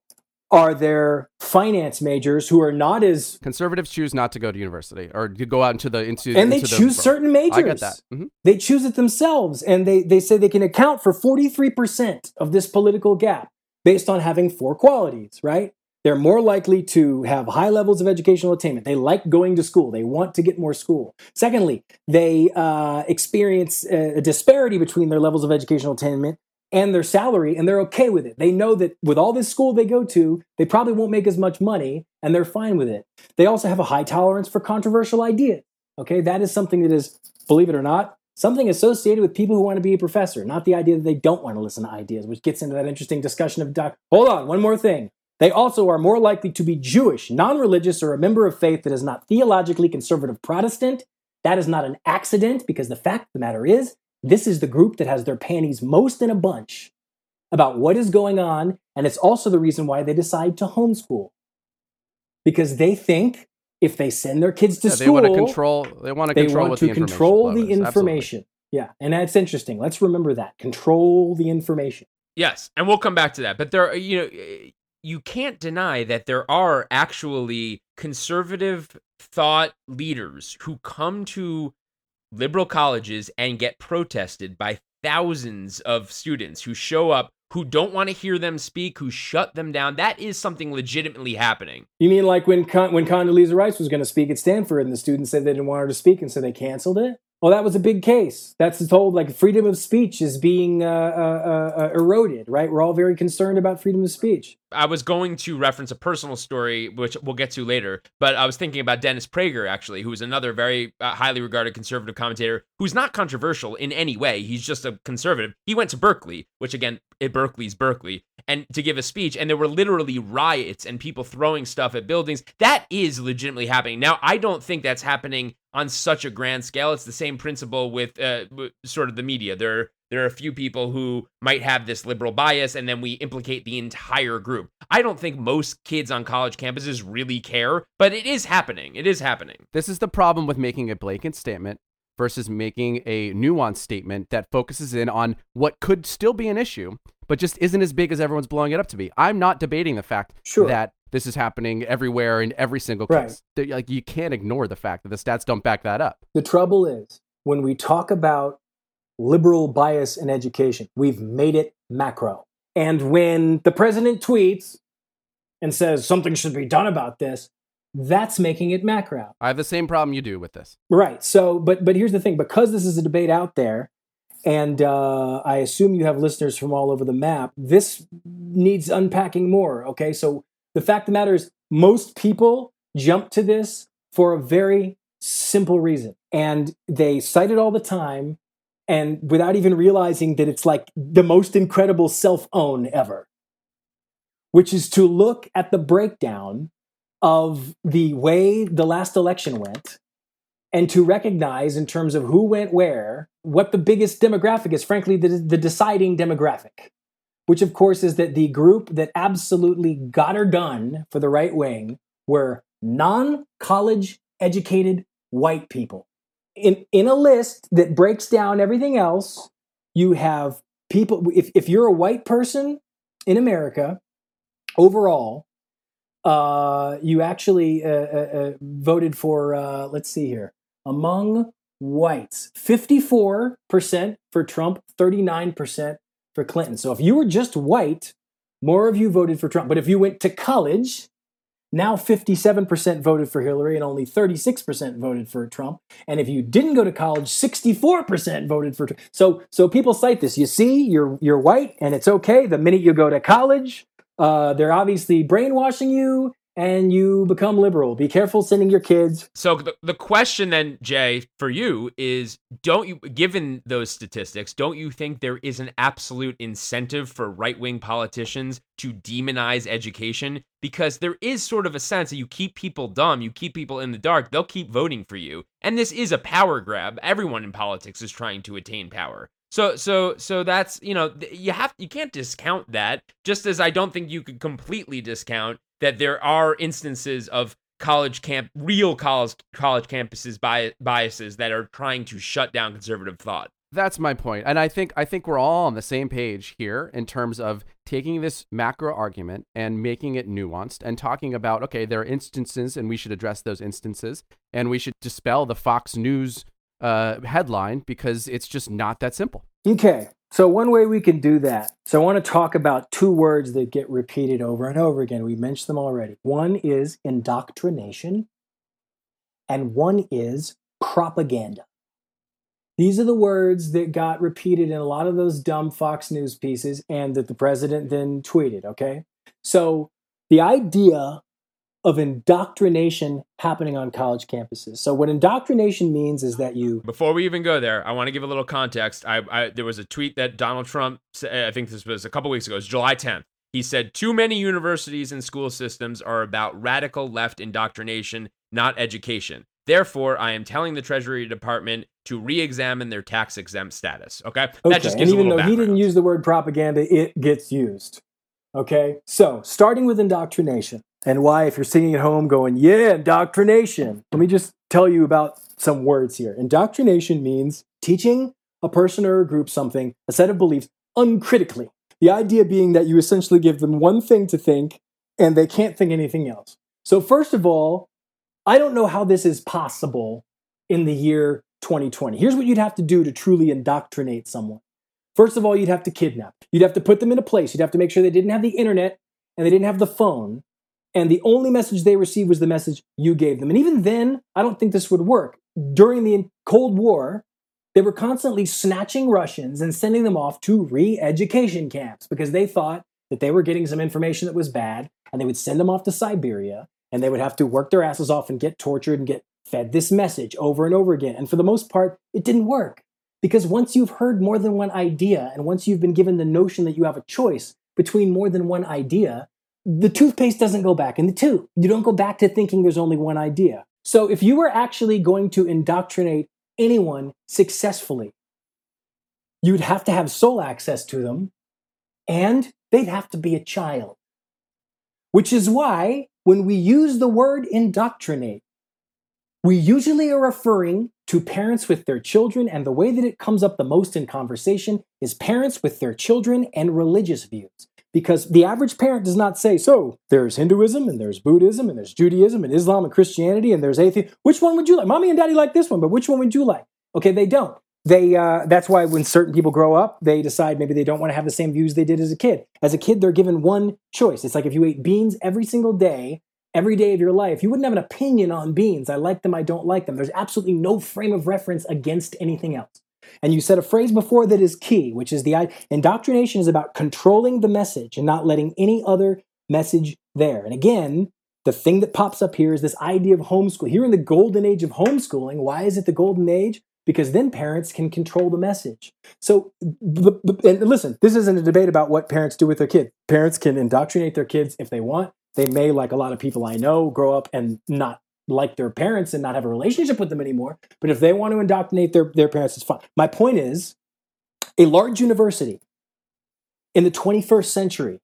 are there finance majors who are not as Conservatives choose not to go to university or to go out into the into and they into the choose world. certain majors. I get that. Mhm. They choose it themselves, and they they say they can account for forty three percent of this political gap based on having four qualities. Right? They're more likely to have high levels of educational attainment. They like going to school. They want to get more school. Secondly, they uh, experience a disparity between their levels of educational attainment and their salary, and they're okay with it. They know that with all this school they go to, they probably won't make as much money, and they're fine with it. They also have a high tolerance for controversial ideas. Okay, that is something that is, believe it or not, something associated with people who want to be a professor, not the idea that they don't want to listen to ideas, which gets into that interesting discussion of doc. Hold on, one more thing. They also are more likely to be Jewish, non religious, or a member of faith that is not theologically conservative Protestant. That is not an accident because the fact of the matter is, this is the group that has their panties most in a bunch about what is going on. And it's also the reason why they decide to homeschool because they think if they send their kids to Yeah, they school, want to control. They want to they control want to the information control flow the is. Absolutely. Yeah, and that's interesting. Let's remember that control the information. Yes, and we'll come back to that. But there, you know, you can't deny that there are actually conservative thought leaders who come to liberal colleges and get protested by thousands of students who show up who don't want to hear them speak, who shut them down. That is something legitimately happening. You mean like when Con- when Condoleezza Rice was going to speak at Stanford, and the students said they didn't want her to speak, and so they canceled it? Well, that was a big case. That's told like freedom of speech is being uh, uh, uh, eroded, right? We're all very concerned about freedom of speech. I was going to reference a personal story, which we'll get to later, but I was thinking about Dennis Prager, actually, who's another very uh, highly regarded conservative commentator who's not controversial in any way. He's just a conservative. He went to Berkeley, which again, it, Berkeley's Berkeley, and to give a speech, and there were literally riots and people throwing stuff at buildings. That is legitimately happening. Now, I don't think that's happening on such a grand scale. It's the same principle with uh, sort of the media. There, there are a few people who might have this liberal bias, and then we implicate the entire group. I don't think most kids on college campuses really care, but it is happening. It is happening. This is the problem with making a blanket statement versus making a nuanced statement that focuses in on what could still be an issue, but just isn't as big as everyone's blowing it up to be. I'm not debating the fact Sure. that this is happening everywhere in every single Right. case. That, Like you can't ignore the fact that the stats don't back that up. The trouble is, when we talk about liberal bias in education, we've made it macro. And when the president tweets and says something should be done about this, that's making it macro. I have the same problem you do with this. Right. So, but but here's the thing: because this is a debate out there, and uh, I assume you have listeners from all over the map, this needs unpacking more. Okay. So the fact of the matter is, most people jump to this for a very simple reason, and they cite it all the time, and without even realizing that it's like the most incredible self own ever, which is to look at the breakdown of the way the last election went and to recognize in terms of who went where what the biggest demographic is frankly the, the deciding demographic which of course is that the group that absolutely got her done for the right wing were non-college educated white people in, in a list that breaks down everything else you have people if, if you're a white person in america overall uh, you actually uh, uh, uh, voted for, uh, let's see here, among whites, 54% for Trump, 39% for Clinton. So if you were just white, more of you voted for Trump. But if you went to college, now 57% voted for Hillary and only 36% voted for Trump. And if you didn't go to college, 64% voted for Trump. So so people cite this. You see, you're you're white and it's okay. The minute you go to college, uh, they're obviously brainwashing you and you become liberal. Be careful sending your kids. So the, the question then, Jay, for you is don't you, given those statistics, don't you think there is an absolute incentive for right wing politicians to demonize education? Because there is sort of a sense that you keep people dumb, you keep people in the dark, they'll keep voting for you. And this is a power grab. Everyone in politics is trying to attain power. So so so that's you know you have you can't discount that just as I don't think you could completely discount that there are instances of college camp real college college campuses bi- biases that are trying to shut down conservative thought. That's my. And I think I think we're all on the same page here in terms of taking this macro argument and making it nuanced and talking about okay, there are instances and we should address those instances and we should dispel the Fox News uh, headline because it's just not that simple. Okay, so one way we can do that. So I want to talk about two words that get repeated over and over again. We mentioned them already. One is indoctrination, and one is propaganda. These are the words that got repeated in a lot of those dumb Fox News pieces and that the president then tweeted, okay? So the idea of indoctrination happening on college campuses. So what indoctrination means is that you Before we even go there, I want to give a little context. I, I there was a tweet that Donald Trump, I think this was a couple weeks ago, it was July 10th. He said, Too many universities and school systems are about radical left indoctrination, not education. Therefore, I am telling the Treasury Department to re examine their tax exempt status. Okay? Okay, That just gives a even though he didn't use the word propaganda, it gets used. Okay, so starting with indoctrination and why, if you're sitting at home going, "Yeah, indoctrination," let me just tell you about some words here. Indoctrination means teaching a person or a group something, a set of beliefs, uncritically. The idea being that you essentially give them one thing to think, and they can't think anything else. So, first of all, I don't know how this is possible in the year 2020. Here's what you'd have to do to truly indoctrinate someone. First of all, you'd have to kidnap. You'd have to put them in a place. You'd have to make sure they didn't have the internet and they didn't have the phone. And the only message they received was the message you gave them. And even then, I don't think this would work. During the Cold War, they were constantly snatching Russians and sending them off to re education camps because they thought that they were getting some information that was bad and they would send them off to Siberia and they would have to work their asses off and get tortured and get fed this message over and over again. And for the most part, it didn't work. Because once you've heard more than one idea, and once you've been given the notion that you have a choice between more than one idea, the toothpaste doesn't go back in the tube. You don't go back to thinking there's only one idea. So if you were actually going to indoctrinate anyone successfully, you'd have to have sole access to them, and they'd have to be a child. Which is why when we use the word indoctrinate, we usually are referring to parents with their children, and the way that it comes up the most in conversation is parents with their children and religious views. Because the average parent does not say, so there's Hinduism and there's Buddhism and there's Judaism and Islam and Christianity and there's atheism. Which one would you like? Mommy and daddy like this one, but which one would you like? Okay, they don't. They uh, that's why when certain people grow up, they decide maybe they don't want to have the same views they did as a kid. As a kid, they're given one choice. It's like if you ate beans every single day, every day of your life, you wouldn't have an opinion on beans. I like them, I don't like them. There's absolutely no frame of reference against anything else. And you said a phrase before that is key, which is the indoctrination is about controlling the message and not letting any other message there. And again, the thing that pops up here is this idea of homeschool. Here in the golden age of homeschooling, why is it the golden age? Because then parents can control the message. So, and listen, this isn't a debate about what parents do with their kids. Parents can indoctrinate their kids if they want. They may, like a lot of people I know, grow up and not like their parents and not have a relationship with them anymore. But if they want to indoctrinate their, their parents, it's fine. My point is a large university in the 21st century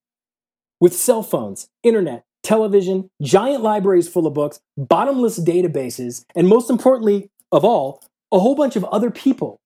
with cell phones, internet, television, giant libraries full of books, bottomless databases, and most importantly of all, a whole bunch of other people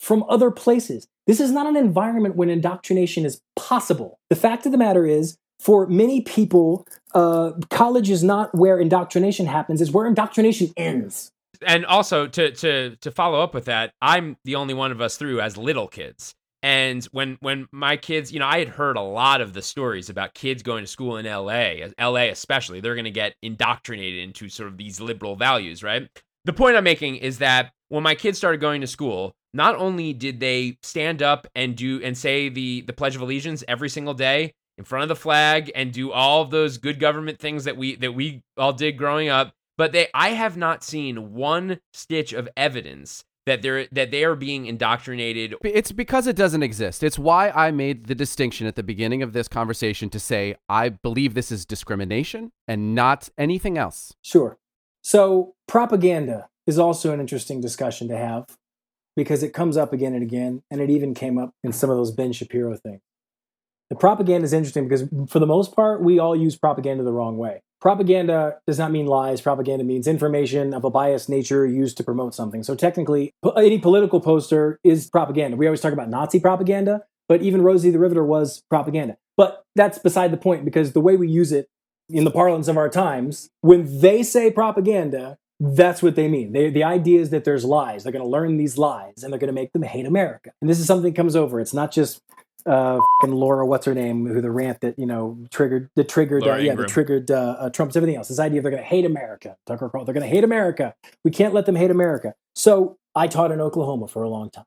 from other places. This is not an environment when indoctrination is possible. The fact of the matter is, for many people, uh, college is not where indoctrination happens; it's where indoctrination ends. And also to to to follow up with that, I'm the only one of us through as little kids. And when when my kids, you know, I had heard a lot of the stories about kids going to school in LA, LA especially, they're going to get indoctrinated into sort of these liberal values, right? The point I'm making is that when my kids started going to school, not only did they stand up and do and say the the pledge of allegiance every single day, in front of the flag and do all of those good government things that we that we all did growing up but they i have not seen one stitch of evidence that they're that they are being indoctrinated it's because it doesn't exist. It's why i made the distinction at the beginning of this conversation to say i believe this is discrimination and not anything else. Sure. So propaganda is also an interesting discussion to have because it comes up again and again and it even came up in some of those ben shapiro things the propaganda is interesting because, for the most part, we all use propaganda the wrong way. Propaganda does not mean lies. Propaganda means information of a biased nature used to promote something. So, technically, any political poster is propaganda. We always talk about Nazi propaganda, but even Rosie the Riveter was propaganda. But that's beside the point because the way we use it in the parlance of our times, when they say propaganda, that's what they mean. They, the idea is that there's lies. They're going to learn these lies and they're going to make them hate America. And this is something that comes over. It's not just uh, Laura, what's her name, who the rant that you know triggered, the triggered, uh, yeah, the triggered uh, uh, Trump's everything else. This idea they're going to hate America, Tucker Carlson, they're going to hate America. We can't let them hate America. So I taught in Oklahoma for a long time.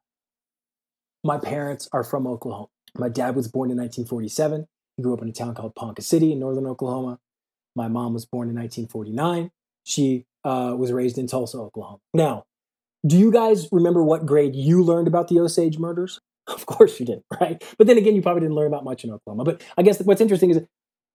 My parents are from Oklahoma. My dad was born in 1947. He grew up in a town called Ponca City in northern Oklahoma. My mom was born in 1949. She uh, was raised in Tulsa, Oklahoma. Now, do you guys remember what grade you learned about the Osage murders? <laughs> Of course you didn't, <laughs> right? But then again, you probably didn't learn about much in Oklahoma. But I guess what's interesting is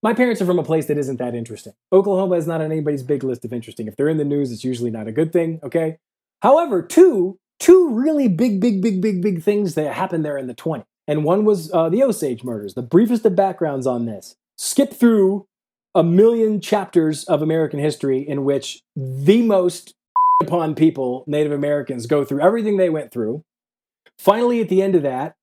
my parents are from a place that isn't that interesting. Oklahoma is not on anybody's big list of interesting. If they're in the news, it's usually not a good thing, okay? However, two two really big, big, big, big, big things that happened there in the 20s. And one was uh, the Osage murders. The briefest of backgrounds on this. Skip through a million chapters of American history in which the most <laughs> upon people, Native Americans, go through everything they went through Finally, at the end of that,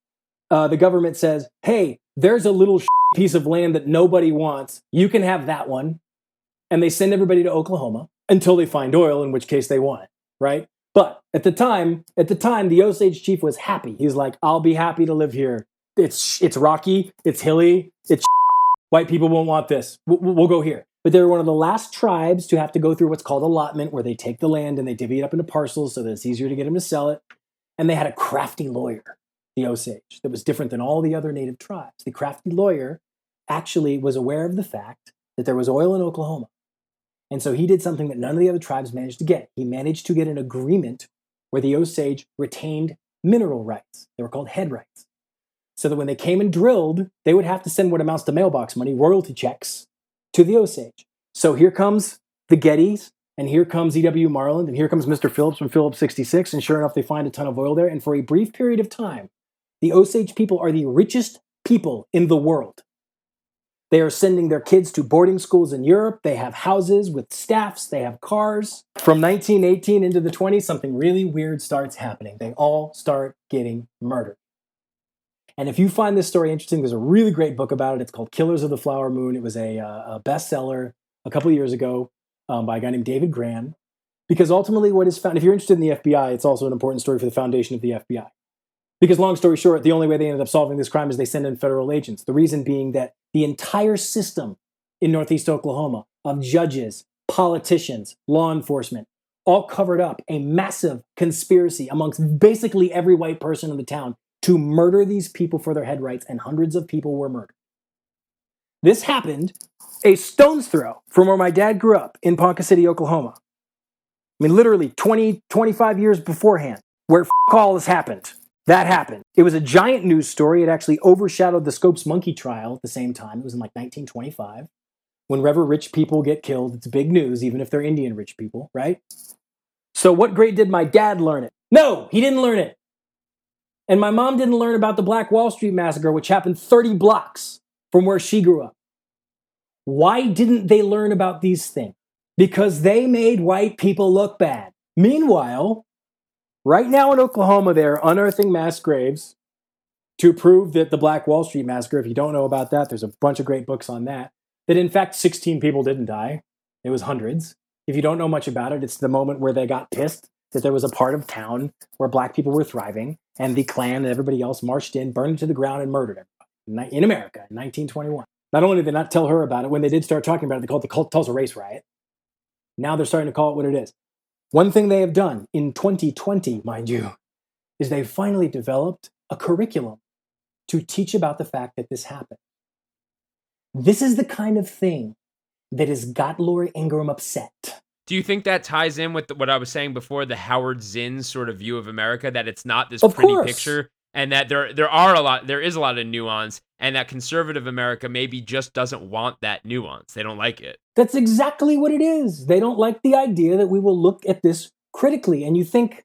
uh, the government says, hey, there's a little piece of land that nobody wants. You can have that one. And they send everybody to Oklahoma until they find oil, in which case they want it, right? But at the time, at the time, the Osage chief was happy. He's like, I'll be happy to live here. It's it's rocky, it's hilly, it's white people won't want this. We'll, we'll go here. But they were one of the last tribes to have to go through what's called allotment, where they take the land and they divvy it up into parcels so that it's easier to get them to sell it. And they had a crafty lawyer, the Osage, that was different than all the other native tribes. The crafty lawyer actually was aware of the fact that there was oil in Oklahoma. And so he did something that none of the other tribes managed to get. He managed to get an agreement where the Osage retained mineral rights. They were called head rights. So that when they came and drilled, they would have to send what amounts to mailbox money, royalty checks, to the Osage. So here comes the Gettys and here comes E.W. Marland, and here comes Mr. Phillips from Phillips 66, and sure enough, they find a ton of oil there. And for a brief period of time, the Osage people are the richest people in the world. They are sending their kids to boarding schools in Europe. They have houses with staffs. They have cars. From 1918 into the 20s, something really weird starts happening. They all start getting murdered. And if you find this story interesting, there's a really great book about it. It's called Killers of the Flower Moon. It was a, uh, a bestseller a couple years ago um, by a guy named David Grann. Because ultimately, what is found, if you're interested in the FBI, it's also an important story for the foundation of the FBI. Because, long story short, the only way they ended up solving this crime is they send in federal agents. The reason being that the entire system in Northeast Oklahoma of judges, politicians, law enforcement, all covered up a massive conspiracy amongst basically every white person in the town to murder these people for their head rights, and hundreds of people were murdered. This happened a stone's throw from where my dad grew up in Ponca City, Oklahoma. I mean, literally 20, 25 years beforehand, where all this happened. That happened. It was a giant news story. It actually overshadowed the Scopes monkey trial at the same time. It was in like 1925. Whenever rich people get killed, it's big news, even if they're Indian rich people, right? So, what grade did my dad learn it? No, he didn't learn it. And my mom didn't learn about the Black Wall Street massacre, which happened 30 blocks from where she grew up. Why didn't they learn about these things? Because they made white people look bad. Meanwhile, right now in Oklahoma, they're unearthing mass graves to prove that the Black Wall Street massacre, if you don't know about that, there's a bunch of great books on that, that in fact 16 people didn't die. It was hundreds. If you don't know much about it, it's the moment where they got pissed that there was a part of town where black people were thriving and the Klan and everybody else marched in, burned it to the ground, and murdered everybody in America in 1921. Not only did they not tell her about it, when they did start talking about it, they called it the Tulsa Race Riot. Now they're starting to call it what it is. One thing they have done in 2020, mind you, is they've finally developed a curriculum to teach about the fact that this happened. This is the kind of thing that has got Laura Ingraham upset. Do you think that ties in with what I was saying before, the Howard Zinn sort of view of America, that it's not this Of pretty course. picture, and that there there are a lot, there is a lot of nuance, and that conservative America maybe just doesn't want that nuance. They don't like it. That's exactly what it is. They don't like the idea that we will look at this critically. And you think,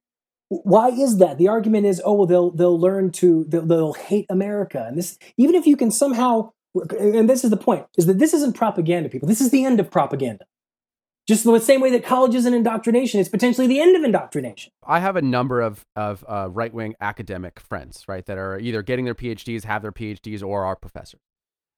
why is that? The argument is, oh, well, they'll they'll learn to they'll, they'll hate America. And this, even if you can somehow, and this is the point, is that this isn't propaganda, people. This is the end of propaganda. Just the same way that college is an indoctrination, it's potentially the end of indoctrination. I have a number of of uh, right wing academic friends, right, that are either getting their PhDs, have their PhDs, or are professors.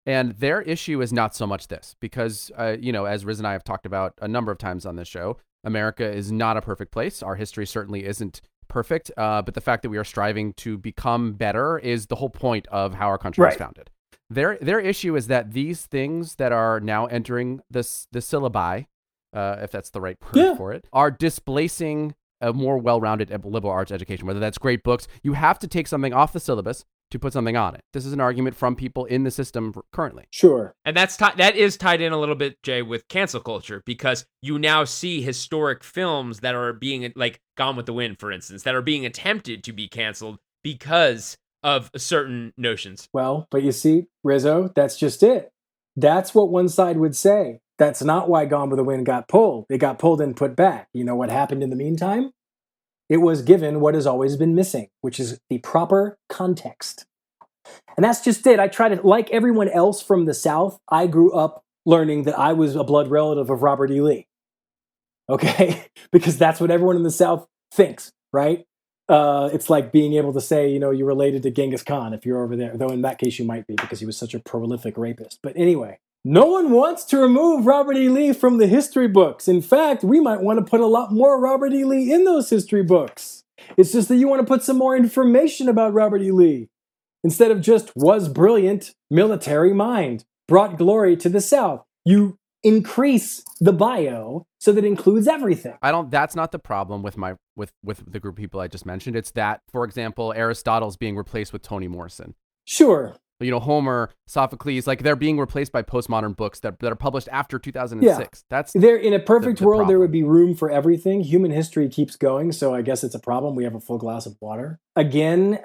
And their issue is not so much this, because, uh, you know, as Riz and I have talked about a number of times on this show, America is not a perfect place. Our history certainly isn't perfect, uh, but the fact that we are striving to become better is the whole point of how our country was founded. Their their issue is that these things that are now entering this the syllabi, uh, if that's the right word Yeah. for it, are displacing a more well-rounded liberal arts education. Whether that's great books, you have to take something off the syllabus to put something on it. This is an argument from people in the system currently. Sure. And that's ti- that is tied in a little bit, Jay, with cancel culture because you now see historic films that are being like Gone with the Wind, for instance, that are being attempted to be canceled because of certain notions. Well, but you see, Rizzo, that's just it. That's what one side would say. That's not why Gone with the Wind got pulled. It got pulled and put back. You know what happened in the meantime? It was given what has always been missing, which is the proper context. And that's just it. I try to, like everyone else from the South, I grew up learning that I was a blood relative of Robert E. Lee. Okay? <laughs> because that's what everyone in the South thinks, right? uh, it's like being able to say, you know, you're related to Genghis Khan if you're over there. Though in that case, you might be because he was such a prolific rapist. But anyway, no one wants to remove Robert E. Lee from the history books. In fact, we might want to put a lot more Robert E. Lee in those history books. It's just that you want to put some more information about Robert E. Lee instead of just was brilliant military mind, brought glory to the South. You increase the bio so that it includes everything. I don't. That's not the problem with my with with the group of people I just mentioned. It's that, for example, Aristotle's being replaced with Toni Morrison. Sure, You know, Homer, Sophocles, like they're being replaced by postmodern books that, that are published after 2006. That's There, in a perfect the world, there would be room for everything. Human history keeps going, so I guess it's a problem. We have a full glass of water. Again,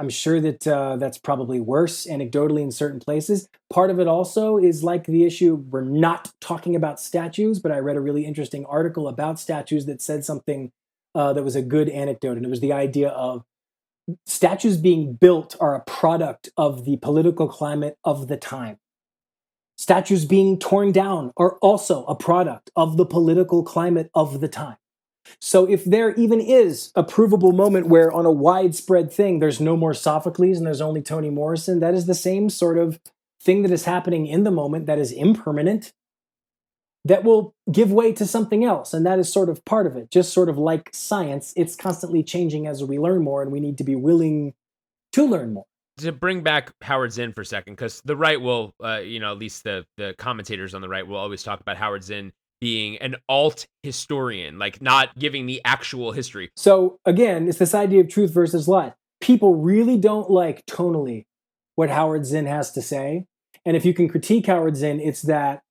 I'm sure that uh, that's probably worse anecdotally in certain places. Part of it also is like the issue we're not talking about statues, but I read a really interesting article about statues that said something uh, that was a good anecdote, and it was the idea of statues being built are a product of the political climate of the time. Statues being torn down are also a product of the political climate of the time. So if there even is a provable moment where on a widespread thing there's no more Sophocles and there's only Toni Morrison, that is the same sort of thing that is happening in the moment that is impermanent that will give way to something else and that is sort of part of it. Just sort of like science, it's constantly changing as we learn more and we need to be willing to learn more to bring back Howard Zinn for a second, because the right will, uh, you know, at least the the commentators on the right will always talk about Howard Zinn being an alt historian, like not giving the actual history. So again, it's this idea of truth versus lie. People really don't like tonally what Howard Zinn has to say. And if you can critique Howard Zinn, it's that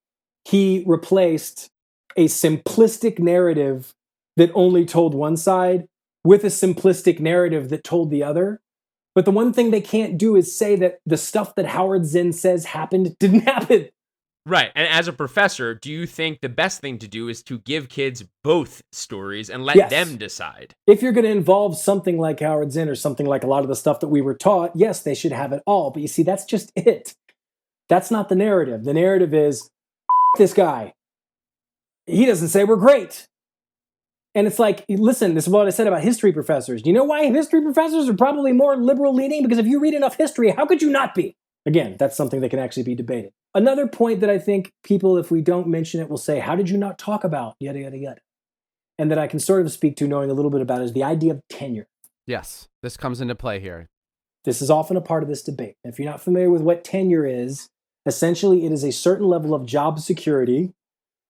he replaced a simplistic narrative that only told one side with a simplistic narrative that told the other. But the one thing they can't do is say that the stuff that Howard Zinn says happened <laughs> didn't happen. Right. And as a professor, do you think the best thing to do is to give kids both stories and let Yes. them decide? If you're going to involve something like Howard Zinn or something like a lot of the stuff that we were taught, yes, they should have it all. But you see, that's just it. That's not the narrative. The narrative is "F- this guy. He doesn't say we're great. And it's like, listen, this is what I said about history professors. Do you know why history professors are probably more liberal leaning? Because if you read enough history, how could you not be? Again, that's something that can actually be debated. Another point that I think people, if we don't mention it, will say, How did you not talk about? Yada, yada, yada. And that I can sort of speak to knowing a little bit about is the idea of tenure. Yes, this comes into play here. This is often a part of this debate. If you're not familiar with what tenure is, essentially it is a certain level of job security.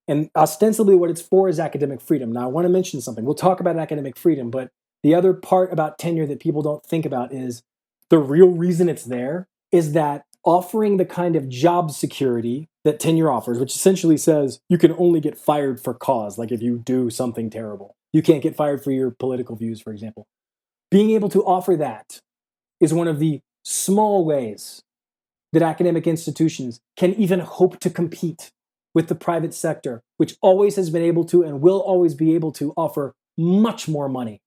And ostensibly, what it's for is academic freedom. Now, I want to mention something. We'll talk about academic freedom, but the other part about tenure that people don't think about is the real reason it's there is that offering the kind of job security that tenure offers, which essentially says you can only get fired for cause, like if you do something terrible. You can't get fired for your political views, for example. Being able to offer that is one of the small ways that academic institutions can even hope to compete with the private sector, which always has been able to and will always be able to offer much more money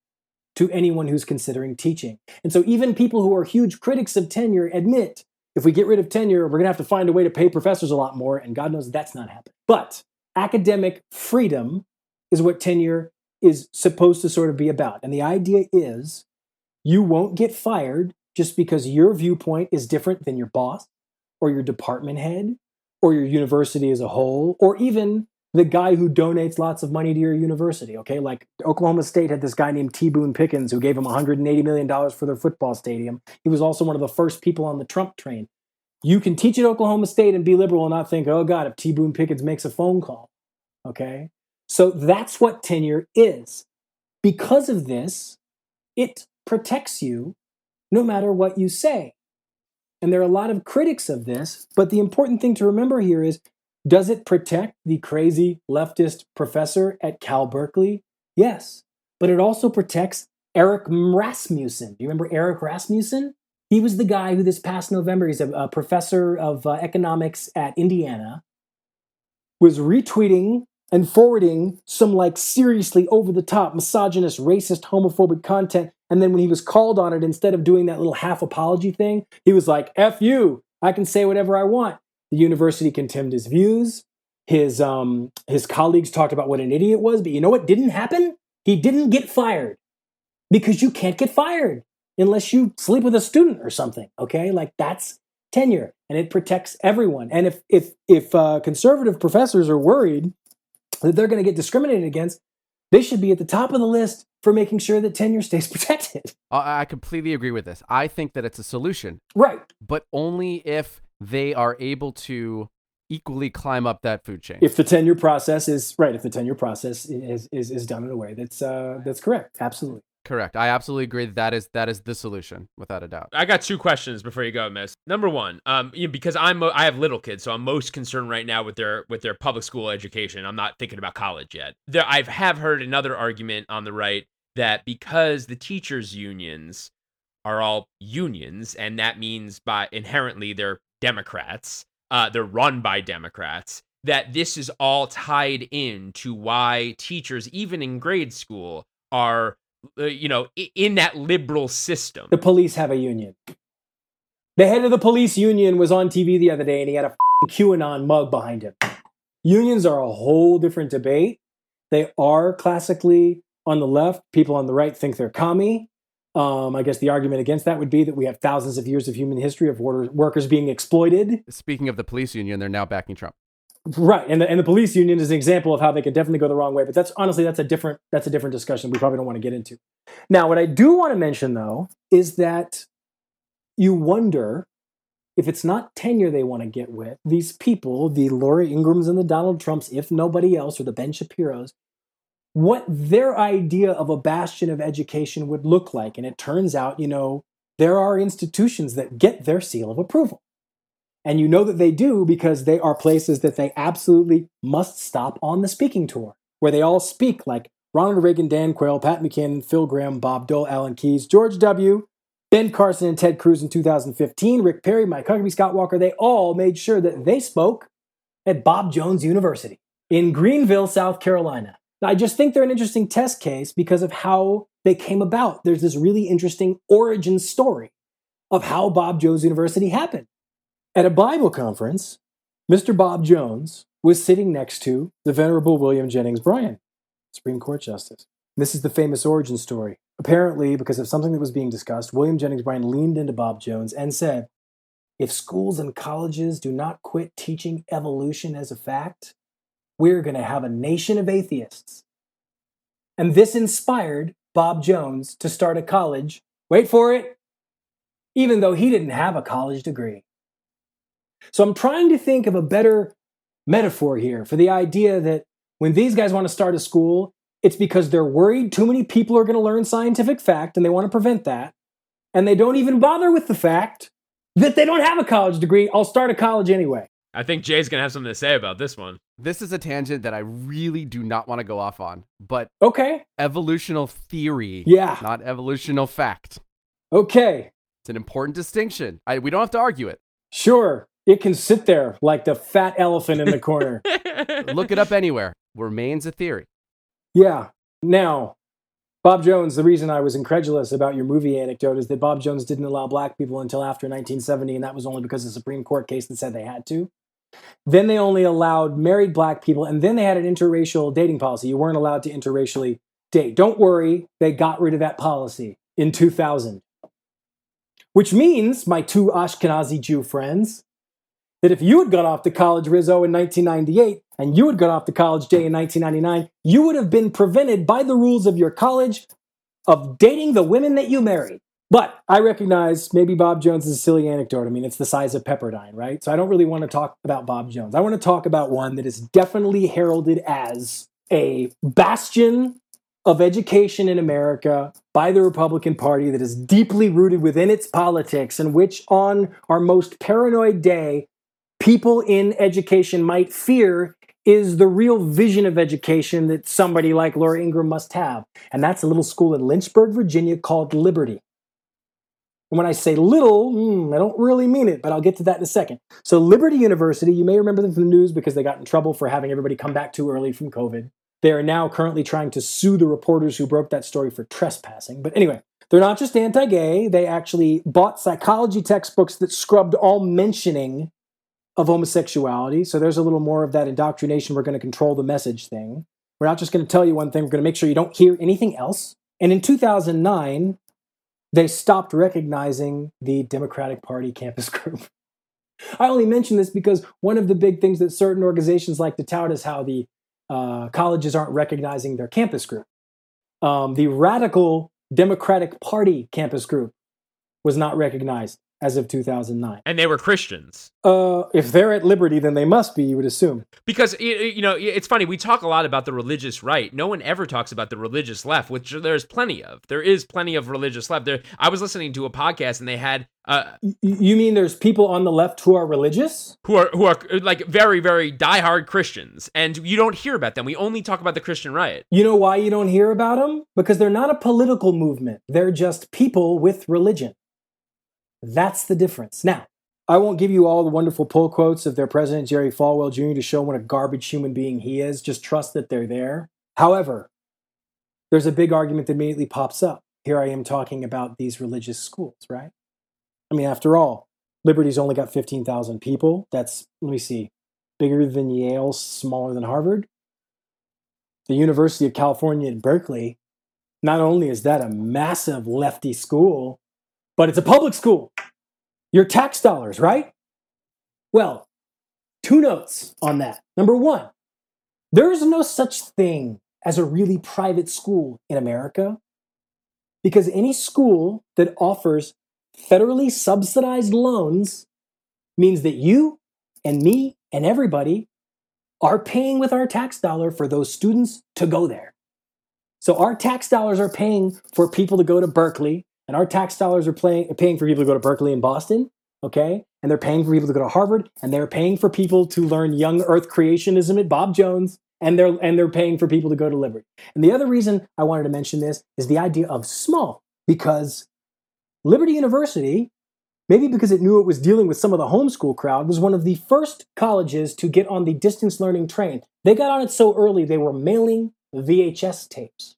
to anyone who's considering teaching. And so even people who are huge critics of tenure admit if we get rid of tenure, we're going to have to find a way to pay professors a lot more, and God knows that's not happening. But academic freedom is what tenure is supposed to sort of be about. And the idea is you won't get fired just because your viewpoint is different than your boss or your department head or your university as a whole or even the guy who donates lots of money to your university. Okay, like Oklahoma State had this guy named T. Boone Pickens who gave him $180 million for their football stadium. He was also one of the first people on the Trump train. You can teach at Oklahoma State and be liberal and not think, oh God, if T. Boone Pickens makes a phone call. Okay, so that's what tenure is. Because of this, it protects you no matter what you say. And there are a lot of critics of this, but the important thing to remember here is does it protect the crazy leftist professor at Cal Berkeley? Yes. But it also protects Eric Rasmussen. Do you remember Eric Rasmussen? He was the guy who this past November, he's a, a professor of uh, economics at Indiana, was retweeting and forwarding some like seriously over the top, misogynist, racist, homophobic content. And then when he was called on it, instead of doing that little half apology thing, he was like, F you, I can say whatever I want. The university contemned his views. His um his colleagues talked about what an idiot was, but you know what didn't happen? He didn't get fired because you can't get fired unless you sleep with a student or something. Okay, like that's tenure, and it protects everyone. And if if if uh, conservative professors are worried that they're going to get discriminated against, they should be at the top of the list for making sure that tenure stays <laughs> protected. I I completely agree with this. I think that it's a solution, Right. but only if they are able to equally climb up that food chain. If the tenure process is right, if the tenure process is is, is done in a way that's uh, that's correct, absolutely. Correct. I absolutely agree that is that is the solution without a doubt. I got two questions before you go, Miz. Number one, um, you know, because I'm I have little kids, so I'm most concerned right now with their with their public school education. I'm not thinking about college yet. There, I have heard another argument on the right that because the teachers' unions are all unions, and that means by inherently they're Democrats, uh, they're run by Democrats. That this is all tied in to why teachers, even in grade school, are uh, you know in that liberal system. The police have a union. The head of the police union was on TV the other day, and he had a QAnon mug behind him. Unions are a whole different debate. They are classically on the left. People on the right think they're commie. Um, I guess the argument against that would be that we have thousands of years of human history of workers being exploited. Speaking of the police union, they're now backing Trump. Right, and the, and the police union is an example of how they could definitely go the wrong way. But that's honestly that's a different that's a different discussion. We probably don't want to get into. Now, what I do want to mention though is that you wonder if it's not tenure they want to get with these people, the Laura Ingrahams and the Donald Trumps, if nobody else, or the Ben Shapiro's, what their idea of a bastion of education would look like. And it turns out, you know, there are institutions that get their seal of approval. And you know that they do because they are places that they absolutely must stop on the speaking tour, where they all speak like Ronald Reagan, Dan Quayle, Pat McKinnon, Phil Gramm, Bob Dole, Alan Keyes, George W., Ben Carson, and Ted Cruz in 2015, Rick Perry, Mike Huckabee, Scott Walker, they all made sure that they spoke at Bob Jones University in Greenville, South Carolina. Now, I just think they're an interesting test case because of how they came about. There's this really interesting origin story of how Bob Jones University happened. At a Bible conference, Mr. Bob Jones was sitting next to the Venerable William Jennings Bryan, Supreme Court Justice. This is the famous origin story. Apparently, because of something that was being discussed, William Jennings Bryan leaned into Bob Jones and said, If schools and colleges do not quit teaching evolution as a fact, we're going to have a nation of atheists. And this inspired Bob Jones to start a college, wait for it, even though he didn't have a college degree. So I'm trying to think of a better metaphor here for the idea that when these guys want to start a school, it's because they're worried too many people are going to learn scientific fact and they want to prevent that. And they don't even bother with the fact that they don't have a college degree. I'll start a college anyway. I think Jay's going to have something to say about this one. This is a tangent that I really do not want to go off on, but okay. Evolutional theory, yeah, not evolutional fact. Okay. It's an important distinction. I, we don't have to argue it. Sure. It can sit there like the fat elephant in the corner. <laughs> Look it up anywhere. Remains a theory. Yeah. Now, Bob Jones, the reason I was incredulous about your movie anecdote is that Bob Jones didn't allow black people until after 1970, and that was only because of the Supreme Court case that said they had to. Then they only allowed married black people, and then they had an interracial dating policy. You weren't allowed to interracially date. Don't worry, they got rid of that policy in 2000. Which means, my two Ashkenazi Jew friends, that if you had gone off to college Rizzo in 1998 and you had gone off to college Jay in 1999, you would have been prevented by the rules of your college of dating the women that you married. But I recognize maybe Bob Jones is a silly anecdote. I mean, it's the size of Pepperdine, right? So I don't really want to talk about Bob Jones. I want to talk about one that is definitely heralded as a bastion of education in America by the Republican Party that is deeply rooted within its politics, and which on our most paranoid day people in education might fear is the real vision of education that somebody like Laura Ingraham must have. And that's a little school in Lynchburg, Virginia called Liberty. And when I say little, mm, I don't really mean it, but I'll get to that in a second. So, Liberty University, you may remember them from the news because they got in trouble for having everybody come back too early from COVID. They are now currently trying to sue the reporters who broke that story for trespassing. But anyway, they're not just anti gay, they actually bought psychology textbooks that scrubbed all mentioning of homosexuality. So there's a little more of that indoctrination. We're going to control the message thing. We're not just going to tell you one thing, we're going to make sure you don't hear anything else. And in 2009, they stopped recognizing the Democratic Party campus <laughs> group. I only mention this because one of the big things that certain organizations like to tout is how the uh, colleges aren't recognizing their campus group. Um, the radical Democratic Party campus group was not recognized as of 2009. And they were Christians. Uh, if they're at liberty, then they must be, you would assume. Because, you know, it's funny. We talk a lot about the religious right. No one ever talks about the religious left, which there's plenty of. There is plenty of religious left. There, I was listening to a podcast and they had. Uh, you mean there's people on the left who are religious? Who are, who are like very, very diehard Christians. And you don't hear about them. We only talk about the Christian right. You know why you don't hear about them? Because they're not a political movement, they're just people with religion. That's the difference. Now, I won't give you all the wonderful pull quotes of their president, Jerry Falwell Jr., to show what a garbage human being he is. Just trust that they're there. However, there's a big argument that immediately pops up. Here I am talking about these religious schools, right? I mean, after all, Liberty's only got 15,000 people. That's, let me see, bigger than Yale, smaller than Harvard. The University of California in Berkeley, not only is that a massive lefty school, but it's a public school. Your tax dollars, right? Well, two notes on that. Number one, there is no such thing as a really private school in America because any school that offers federally subsidized loans means that you and me and everybody are paying with our tax dollar for those students to go there. So our tax dollars are paying for people to go to Berkeley, and our tax dollars are paying, paying for people to go to Berklee and Boston, okay? And they're paying for people to go to Harvard, and they're paying for people to learn young earth creationism at Bob Jones, and they're and they're paying for people to go to Liberty. And the other reason I wanted to mention this is the idea of small, because Liberty University, maybe because it knew it was dealing with some of the homeschool crowd, was one of the first colleges to get on the distance learning train. They got on it so early they were mailing VHS tapes.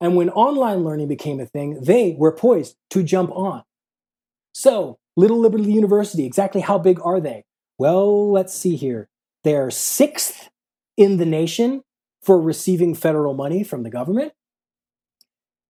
And when online learning became a thing, they were poised to jump on. So, Little Liberty University, exactly how big are they? Well, let's see here. They're sixth in the nation for receiving federal money from the government.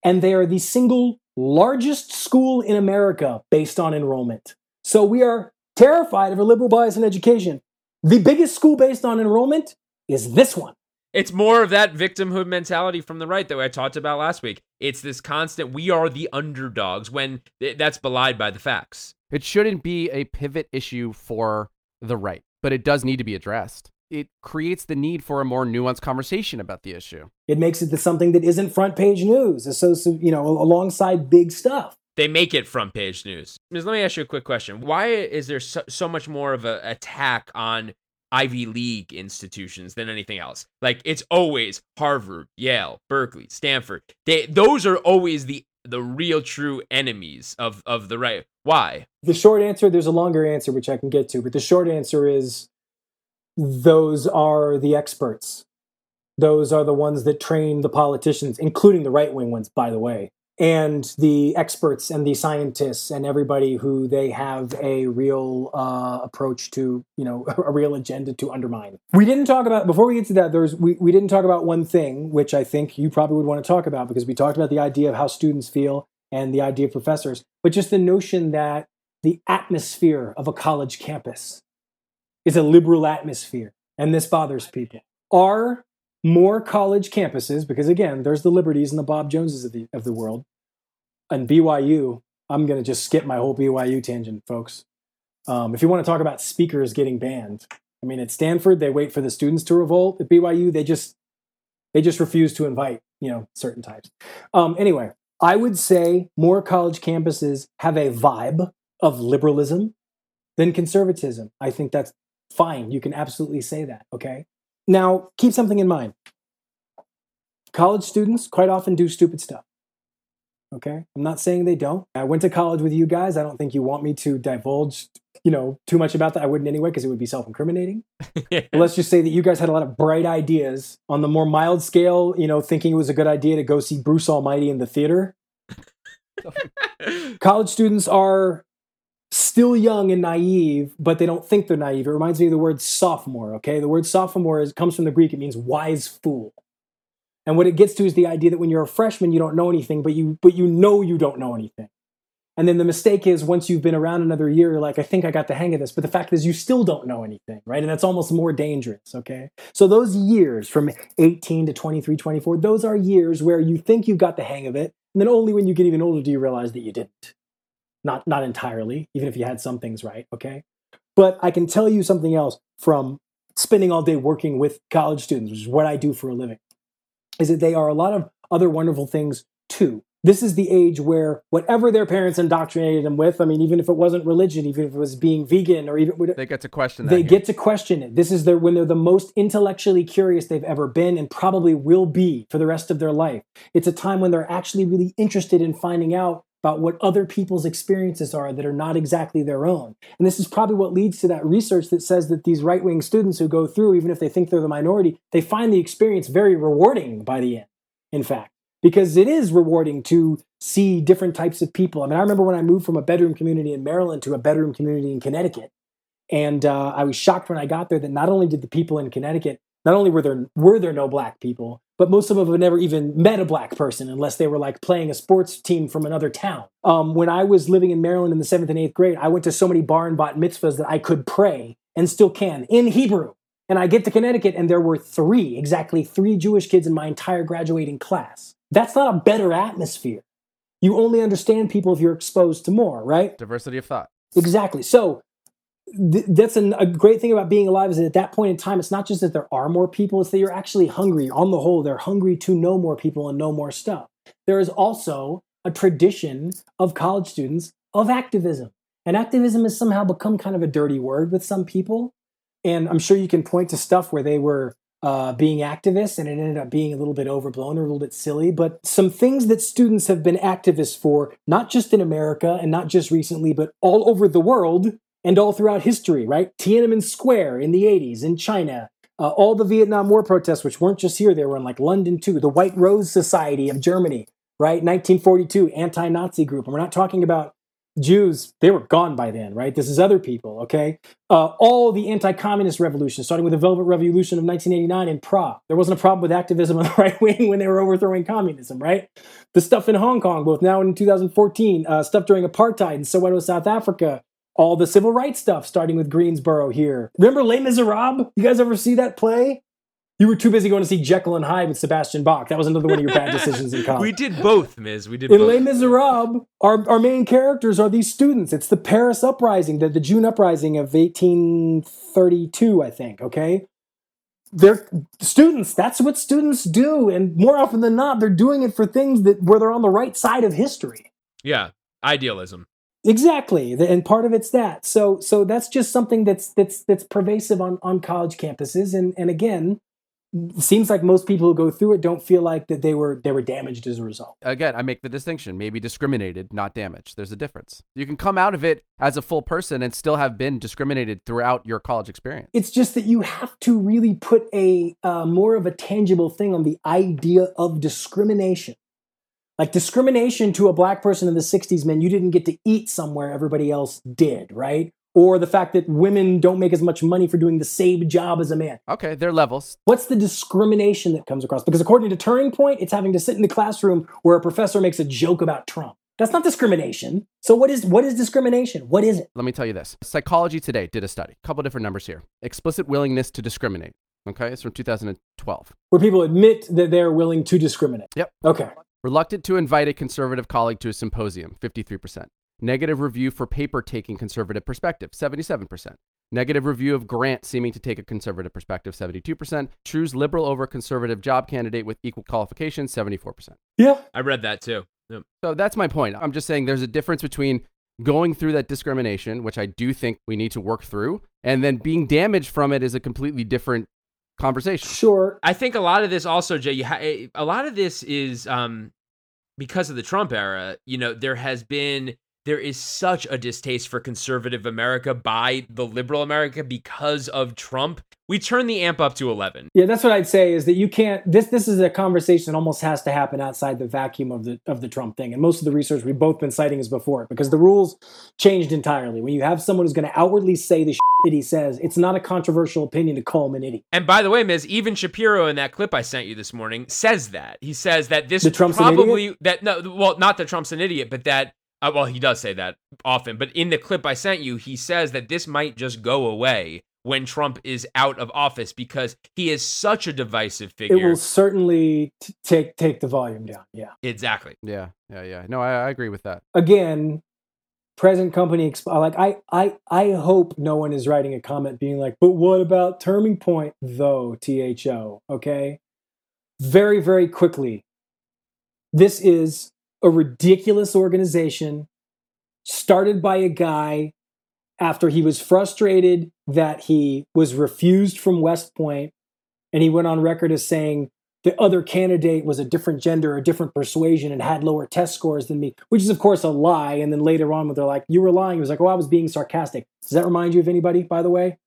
And they are the single largest school in America based on enrollment. So we are terrified of a liberal bias in education. The biggest school based on enrollment is this one. It's more of that victimhood mentality from the right that I talked about last week. It's this constant, we are the underdogs when that's belied by the facts. It shouldn't be a pivot issue for the right, but it does need to be addressed. It creates the need for a more nuanced conversation about the issue. It makes it something that isn't front page news, so, so you know, alongside big stuff. They make it front page news. Let me ask you a quick question. Why is there so, so much more of an attack on Ivy League institutions than anything else. Like it's always Harvard, Yale, Berkeley, Stanford. They those are always the the real true enemies of of the right. Why? The short answer, there's a longer answer which I can get to, but the short answer is those are the experts. Those are the ones that train the politicians, including the right wing ones, by the way and the experts and the scientists and everybody who they have a real uh, approach to, you know, <laughs> a real agenda to undermine. We didn't talk about before we get to that. There's we, we didn't talk about one thing which I think you probably would want to talk about because we talked about the idea of how students feel and the idea of professors, but just the notion that the atmosphere of a college campus is a liberal atmosphere, and this bothers people. Are more college campuses, because again, there's the Liberties and the Bob Joneses of the, of the world. And BYU, I'm going to just skip my whole BYU tangent, folks. Um, if you want to talk about speakers getting banned, I mean, at Stanford, they wait for the students to revolt. At BYU, they just they just refuse to invite, you know, certain types. Um, anyway, I would say more college campuses have a vibe of liberalism than conservatism. I think that's fine. You can absolutely say that. Okay. Now, keep something in mind. College students quite often do stupid stuff. Okay? I'm not saying they don't. I went to college with you guys. I don't think you want me to divulge, you know, too much about that. I wouldn't anyway because it would be self-incriminating. <laughs> yeah. let's just say that you guys had a lot of bright ideas on the more mild scale, you know, thinking it was a good idea to go see Bruce Almighty in the theater. <laughs> college students are still young and naive, but they don't think they're naive. It reminds me of the word sophomore, okay? The word sophomore is, comes from the Greek, it means wise fool. And what it gets to is the idea that when you're a freshman, you don't know anything, but you but you know you don't know anything. And then the mistake is once you've been around another year, you're like, I think I got the hang of this. But the fact is, you still don't know anything, right? And that's almost more dangerous, okay? So those years from 18 to 23, 24, those are years where you think you've got the hang of it. And then only when you get even older do you realize that you didn't not not entirely, even if you had some things right, okay? But I can tell you something else from spending all day working with college students, which is what I do for a living, is that they are a lot of other wonderful things too. This is the age where whatever their parents indoctrinated them with, I mean, even if it wasn't religion, even if it was being vegan or even they get to question that. They here. get to question it. This is their when they're the most intellectually curious they've ever been and probably will be for the rest of their life. It's a time when they're actually really interested in finding out about what other people's experiences are that are not exactly their own. And this is probably what leads to that research that says that these right wing students who go through, even if they think they're the minority, they find the experience very rewarding by the end, in fact. because it is rewarding to see different types of people. I mean, I remember when I moved from a bedroom community in Maryland to a bedroom community in Connecticut, and uh, I was shocked when I got there that not only did the people in Connecticut, not only were there were there no black people, but most of them have never even met a black person unless they were like playing a sports team from another town. Um, when I was living in Maryland in the seventh and eighth grade, I went to so many bar and bat mitzvahs that I could pray and still can in Hebrew. And I get to Connecticut, and there were three, exactly three Jewish kids in my entire graduating class. That's not a better atmosphere. You only understand people if you're exposed to more, right? Diversity of thought. Exactly. So th- that's an, a great thing about being alive is that at that point in time, it's not just that there are more people, it's that you're actually hungry. On the whole, they're hungry to know more people and know more stuff. There is also a tradition of college students of activism. And activism has somehow become kind of a dirty word with some people. And I'm sure you can point to stuff where they were uh, being activists and it ended up being a little bit overblown or a little bit silly. But some things that students have been activists for, not just in America and not just recently, but all over the world and all throughout history, right? Tiananmen Square in the 80s in China, uh, all the Vietnam War protests, which weren't just here, they were in like London too, the White Rose Society of Germany, right? 1942, anti Nazi group. And we're not talking about Jews, they were gone by then, right? This is other people, okay? Uh, all the anti communist revolutions, starting with the Velvet Revolution of 1989 in Prague. There wasn't a problem with activism on the <laughs> right wing when they were overthrowing communism, right? The stuff in Hong Kong, both now and in 2014, uh, stuff during apartheid in Soweto, South Africa, all the civil rights stuff, starting with Greensboro here. Remember Les Miserables? You guys ever see that play? You were too busy going to see Jekyll and Hyde with Sebastian Bach. That was another one of your bad decisions in college. <laughs> we did both, Miz. We did both. In both. Les Miserables, our, our main characters are these students. It's the Paris uprising, the, the June uprising of 1832, I think, okay? They're students. That's what students do. And more often than not, they're doing it for things that where they're on the right side of history. yeah, idealism. Exactly, and part of it's that. So, so that's just something that's that's that's pervasive on on college campuses. And and again, it seems like most people who go through it don't feel like that they were they were damaged as a result. Again, I make the distinction. Maybe discriminated, not damaged. There's a difference. You can come out of it as a full person and still have been discriminated throughout your college experience. It's just that you have to really put a uh, more of a tangible thing on the idea of discrimination. Like discrimination to a black person in the 60s meant you didn't get to eat somewhere everybody else did, right? Or the fact that women don't make as much money for doing the same job as a man. Okay, there are levels. What's the discrimination that comes across? Because according to Turning Point, it's having to sit in the classroom where a professor makes a joke about Trump. That's not discrimination. So what is what is discrimination? What is it? Let me tell you this. Psychology Today did a study. A couple different numbers here. Explicit willingness to discriminate. Okay, it's from 2012. Where people admit that they're willing to discriminate. Yep. Okay. Reluctant to invite a conservative colleague to a symposium, 53%. Negative review for paper taking conservative perspective, 77%. Negative review of grant seeming to take a conservative perspective, 72%. Choose liberal over conservative job candidate with equal qualifications, 74%. Yeah. I read that too. Yep. So that's my point. I'm just saying there's a difference between going through that discrimination, which I do think we need to work through, and then being damaged from it is a completely different conversation. Sure. I think a lot of this also, Jay. You ha- a lot of this is um, because of the Trump era. You know, there has been there is such a distaste for conservative America by the liberal America because of Trump. We turn the amp up to eleven. Yeah, that's what I'd say is that you can't this this is a conversation that almost has to happen outside the vacuum of the of the Trump thing. And most of the research we've both been citing is before it because the rules changed entirely. When you have someone who's going to outwardly say the shit that he says, it's not a controversial opinion to call him an idiot. And by the way, Miz even Shapiro in that clip I sent you this morning says that he says that this That Trump's an probably that no, well, not that Trump's an idiot, but that uh, well, he does say that often. But in the clip I sent you, he says that this might just go away when Trump is out of office because he is such a divisive figure. It will certainly t- take take the volume down. Yeah. exactly. Yeah, yeah, yeah. No, I, I agree with that. again, present company exp- like I I I hope no one is writing a comment being like, but what about Turning Point though? Tho okay. Very very quickly, this is a ridiculous organization started by a guy after he was frustrated that he was refused from West Point, and he went on record as saying the other candidate was a different gender, a different persuasion, and had lower test scores than me, which is of course a lie. And then later on, when they're like, "You were lying," he was like, "Oh, I was being sarcastic." Does that remind you of anybody? By the way,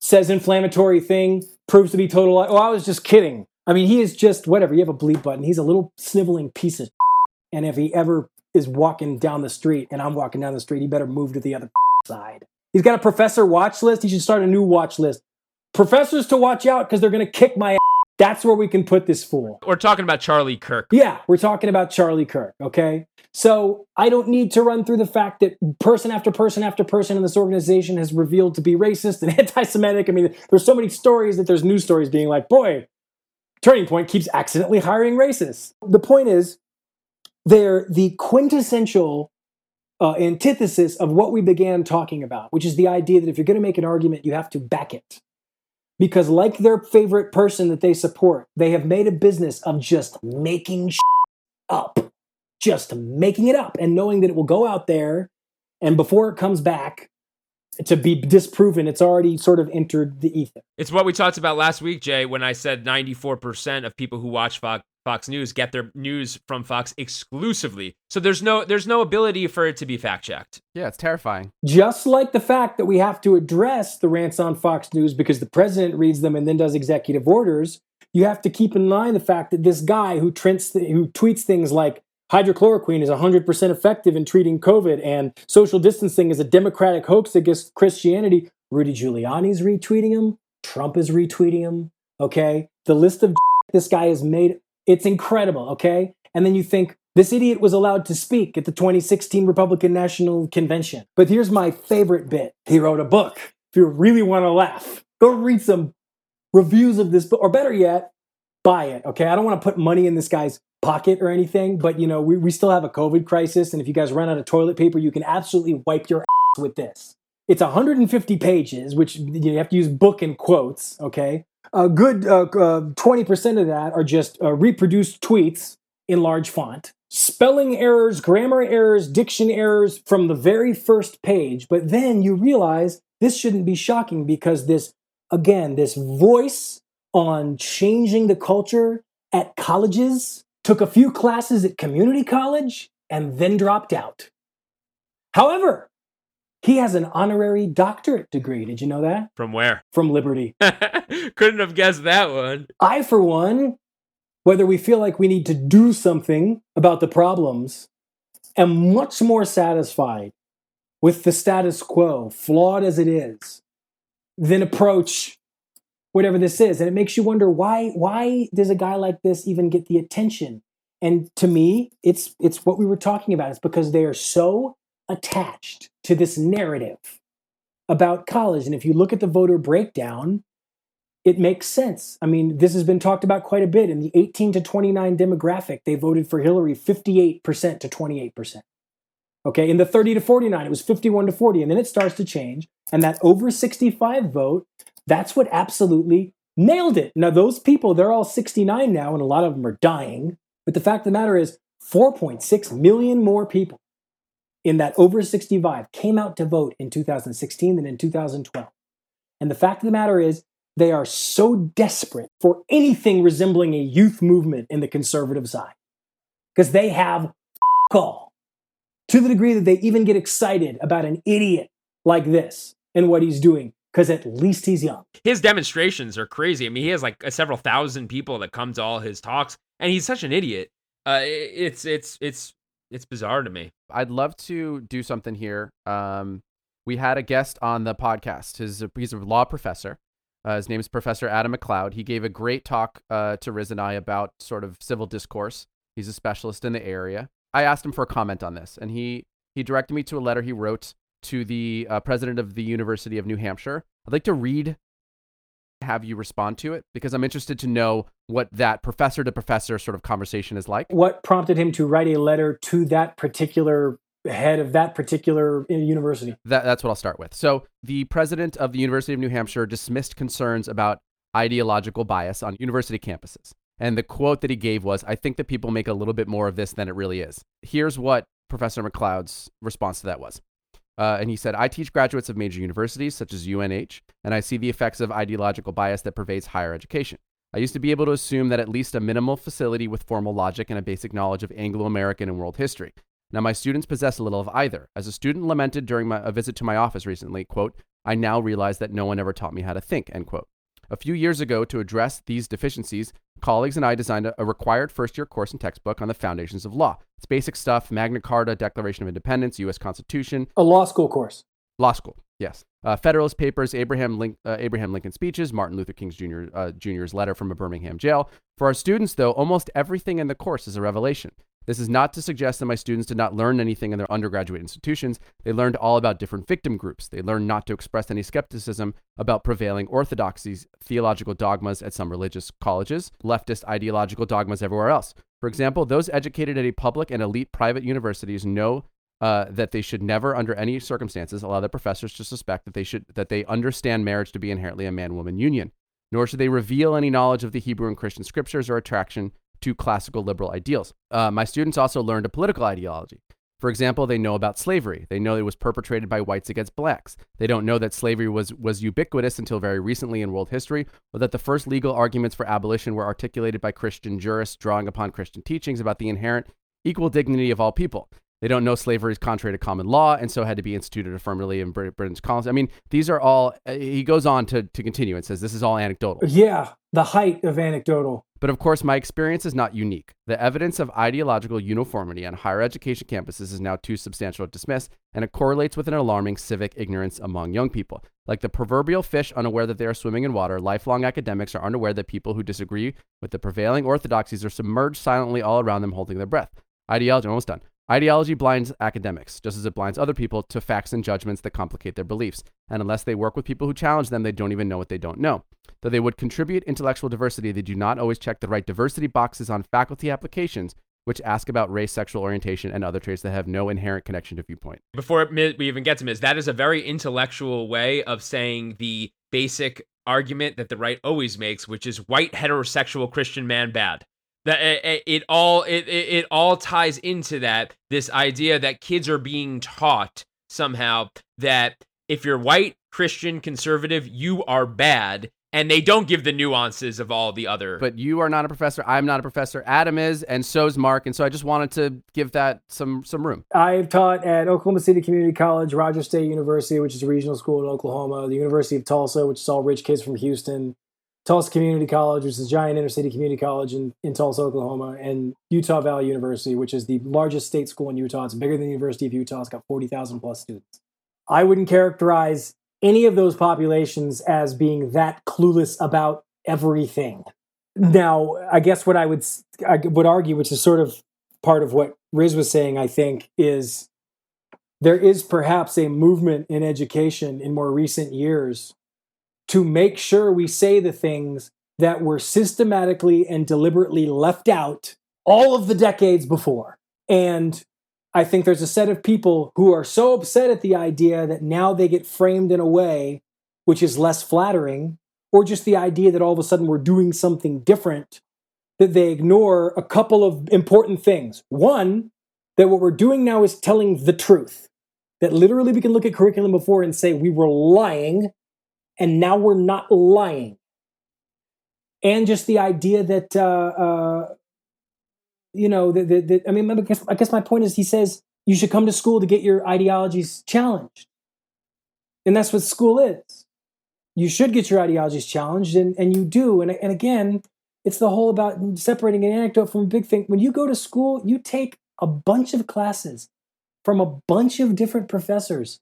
says inflammatory thing, proves to be total lie. Oh, I was just kidding. I mean, he is just whatever. You have a bleep button. He's a little sniveling piece of. And if he ever is walking down the street and I'm walking down the street, he better move to the other <laughs> side. He's got a professor watch list. He should start a new watch list. Professors to watch out because they're going to kick my ass. <laughs> That's where we can put this fool. We're talking about Charlie Kirk. Yeah, we're talking about Charlie Kirk, okay? So I don't need to run through the fact that person after person after person in this organization has revealed to be racist and <laughs> anti Semitic. I mean, there's so many stories that there's news stories being like, boy, Turning Point keeps accidentally hiring racists. The point is, they're the quintessential uh, antithesis of what we began talking about, which is the idea that if you're going to make an argument, you have to back it. Because like their favorite person that they support they have made a business of just making up just making it up and knowing that it will go out there and before it comes back to be disproven it's already sort of entered the ether. It's what we talked about last week jay when i said 94% of people who watch fox Fox News get their news from Fox exclusively. So there's no there's no ability for it to be fact checked. Yeah, it's terrifying. Just like the fact that we have to address the rants on Fox News because the president reads them and then does executive orders, you have to keep in mind the fact that this guy who, trends, who tweets things like hydrochloroquine is 100% effective in treating COVID and social distancing is a democratic hoax against Christianity, Rudy Giuliani's retweeting him, Trump is retweeting him, okay? The list of <laughs> this guy has made it's incredible, okay? And then you think, this idiot was allowed to speak at the 2016 Republican National Convention. But here's my favorite bit. He wrote a book. If you really want to laugh, go read some reviews of this book, or better yet, buy it, okay? I don't want to put money in this guy's pocket or anything, but you know, we, we still have a COVID crisis. And if you guys run out of toilet paper, you can absolutely wipe your ass with this. It's 150 pages, which you have to use book in quotes, okay? A good uh, uh, 20% of that are just uh, reproduced tweets in large font. Spelling errors, grammar errors, diction errors from the very first page. But then you realize this shouldn't be shocking because this, again, this voice on changing the culture at colleges took a few classes at community college and then dropped out. However, he has an honorary doctorate degree. Did you know that? From where? From Liberty. <laughs> Couldn't have guessed that one. I, for one, whether we feel like we need to do something about the problems, am much more satisfied with the status quo, flawed as it is, than approach whatever this is. And it makes you wonder why why does a guy like this even get the attention? And to me, it's it's what we were talking about. It's because they are so attached to this narrative about college. And if you look at the voter breakdown, it makes sense. I mean, this has been talked about quite a bit. In the 18 to 29 demographic, they voted for Hillary 58% to 28%. Okay, in the 30 to 49, it was 51 to 40. And then it starts to change. And that over 65 vote, that's what absolutely nailed it. Now, those people, they're all 69 now, and a lot of them are dying. But the fact of the matter is, 4.6 million more people in that over 65 came out to vote in 2016 than in 2012. And the fact of the matter is, they are so desperate for anything resembling a youth movement in the conservative side because they have all to the degree that they even get excited about an idiot like this and what he's doing because at least he's young. His demonstrations are crazy. I mean, he has like several thousand people that come to all his talks, and he's such an idiot. Uh, it's it's it's it's bizarre to me. I'd love to do something here. Um, we had a guest on the podcast. His, he's a law professor. Uh, his name is Professor Adam MacLeod. He gave a great talk uh, to Riz and I about sort of civil discourse. He's a specialist in the area. I asked him for a comment on this, and he he directed me to a letter he wrote to the uh, president of the University of New Hampshire. I'd like to read have you respond to it because I'm interested to know what that professor to professor sort of conversation is like. What prompted him to write a letter to that particular head of that particular uh, university? That, that's what I'll start with. So, the president of the University of New Hampshire dismissed concerns about ideological bias on university campuses. And the quote that he gave was I think that people make a little bit more of this than it really is. Here's what Professor MacLeod's response to that was uh, and he said, I teach graduates of major universities such as UNH, and I see the effects of ideological bias that pervades higher education. I used to be able to assume that at least a minimal facility with formal logic and a basic knowledge of Anglo American and world history. Now, my students possess a little of either. As a student lamented during my, a visit to my office recently, quote, I now realize that no one ever taught me how to think, end quote. A few years ago, to address these deficiencies, colleagues and I designed a, required first year course and textbook on the foundations of law. It's basic stuff Magna Carta, Declaration of Independence, U.S. Constitution, A law school course. law school. Yes. Uh, Federalist Papers, Abraham, Link, uh, Abraham Lincoln speeches, Martin Luther King Jr. Uh, Jr.'s letter from a Birmingham jail. For our students, though, almost everything in the course is a revelation. This is not to suggest that my students did not learn anything in their undergraduate institutions. They learned all about different victim groups. They learned not to express any skepticism about prevailing orthodoxies, theological dogmas at some religious colleges, leftist ideological dogmas everywhere else. For example, those educated at a public and elite private universities know uh, that they should never, under any circumstances, allow their professors to suspect that they should that they understand marriage to be inherently a man-woman union. Nor should they reveal any knowledge of the Hebrew and Christian scriptures or attraction to classical liberal ideals. Uh, my students also learned a political ideology. For example, they know about slavery. They know it was perpetrated by whites against blacks. They don't know that slavery was, was ubiquitous until very recently in world history, or that the first legal arguments for abolition were articulated by Christian jurists drawing upon Christian teachings about the inherent equal dignity of all people. They don't know slavery is contrary to common law and so had to be instituted affirmatively in Brit- British colonies. I mean, these are all, uh, he goes on to, to continue and says this is all anecdotal. Yeah, the height of anecdotal. But of course, my experience is not unique. The evidence of ideological uniformity on higher education campuses is now too substantial to dismiss, and it correlates with an alarming civic ignorance among young people. Like the proverbial fish unaware that they are swimming in water, lifelong academics are unaware that people who disagree with the prevailing orthodoxies are submerged silently all around them, holding their breath. Ideology, almost done. Ideology blinds academics, just as it blinds other people to facts and judgments that complicate their beliefs. And unless they work with people who challenge them, they don't even know what they don't know. Though they would contribute intellectual diversity, they do not always check the right diversity boxes on faculty applications, which ask about race, sexual orientation, and other traits that have no inherent connection to viewpoint. Before we even get to Miz, that is a very intellectual way of saying the basic argument that the right always makes, which is white heterosexual Christian man bad. That it, it all it, it it all ties into that this idea that kids are being taught somehow that if you're white Christian conservative you are bad and they don't give the nuances of all the other But you are not a professor. I'm not a professor. Adam is, and so's Marc. And so I just wanted to give that some some room. I've taught at Oklahoma City Community College, Rogers State University, which is a regional school in Oklahoma, the University of Tulsa, which is all rich kids from Houston, Tulsa Community College, which is a giant inner city community college in, in Tulsa, Oklahoma, and Utah Valley University, which is the largest state school in Utah. It's bigger than the University of Utah. It's got 40,000 plus students. I wouldn't characterize any of those populations as being that clueless about everything. Now, I guess what I would I would argue, which is sort of part of what Riz was saying, I think, is there is perhaps a movement in education in more recent years to make sure we say the things that were systematically and deliberately left out all of the decades before. And I think there's a set of people who are so upset at the idea that now they get framed in a way which is less flattering, or just the idea that all of a sudden we're doing something different, that they ignore a couple of important things. One, that what we're doing now is telling the truth. That literally we can look at curriculum before and say we were lying and now we're not lying. And just the idea that, uh, uh, you know, that, that, that I mean, I guess, I guess my point is he says you should come to school to get your ideologies challenged. And that's what school is. You should get your ideologies challenged, and, and you do. And, and again, it's the whole about separating an anecdote from a big thing. When you go to school, you take a bunch of classes from a bunch of different professors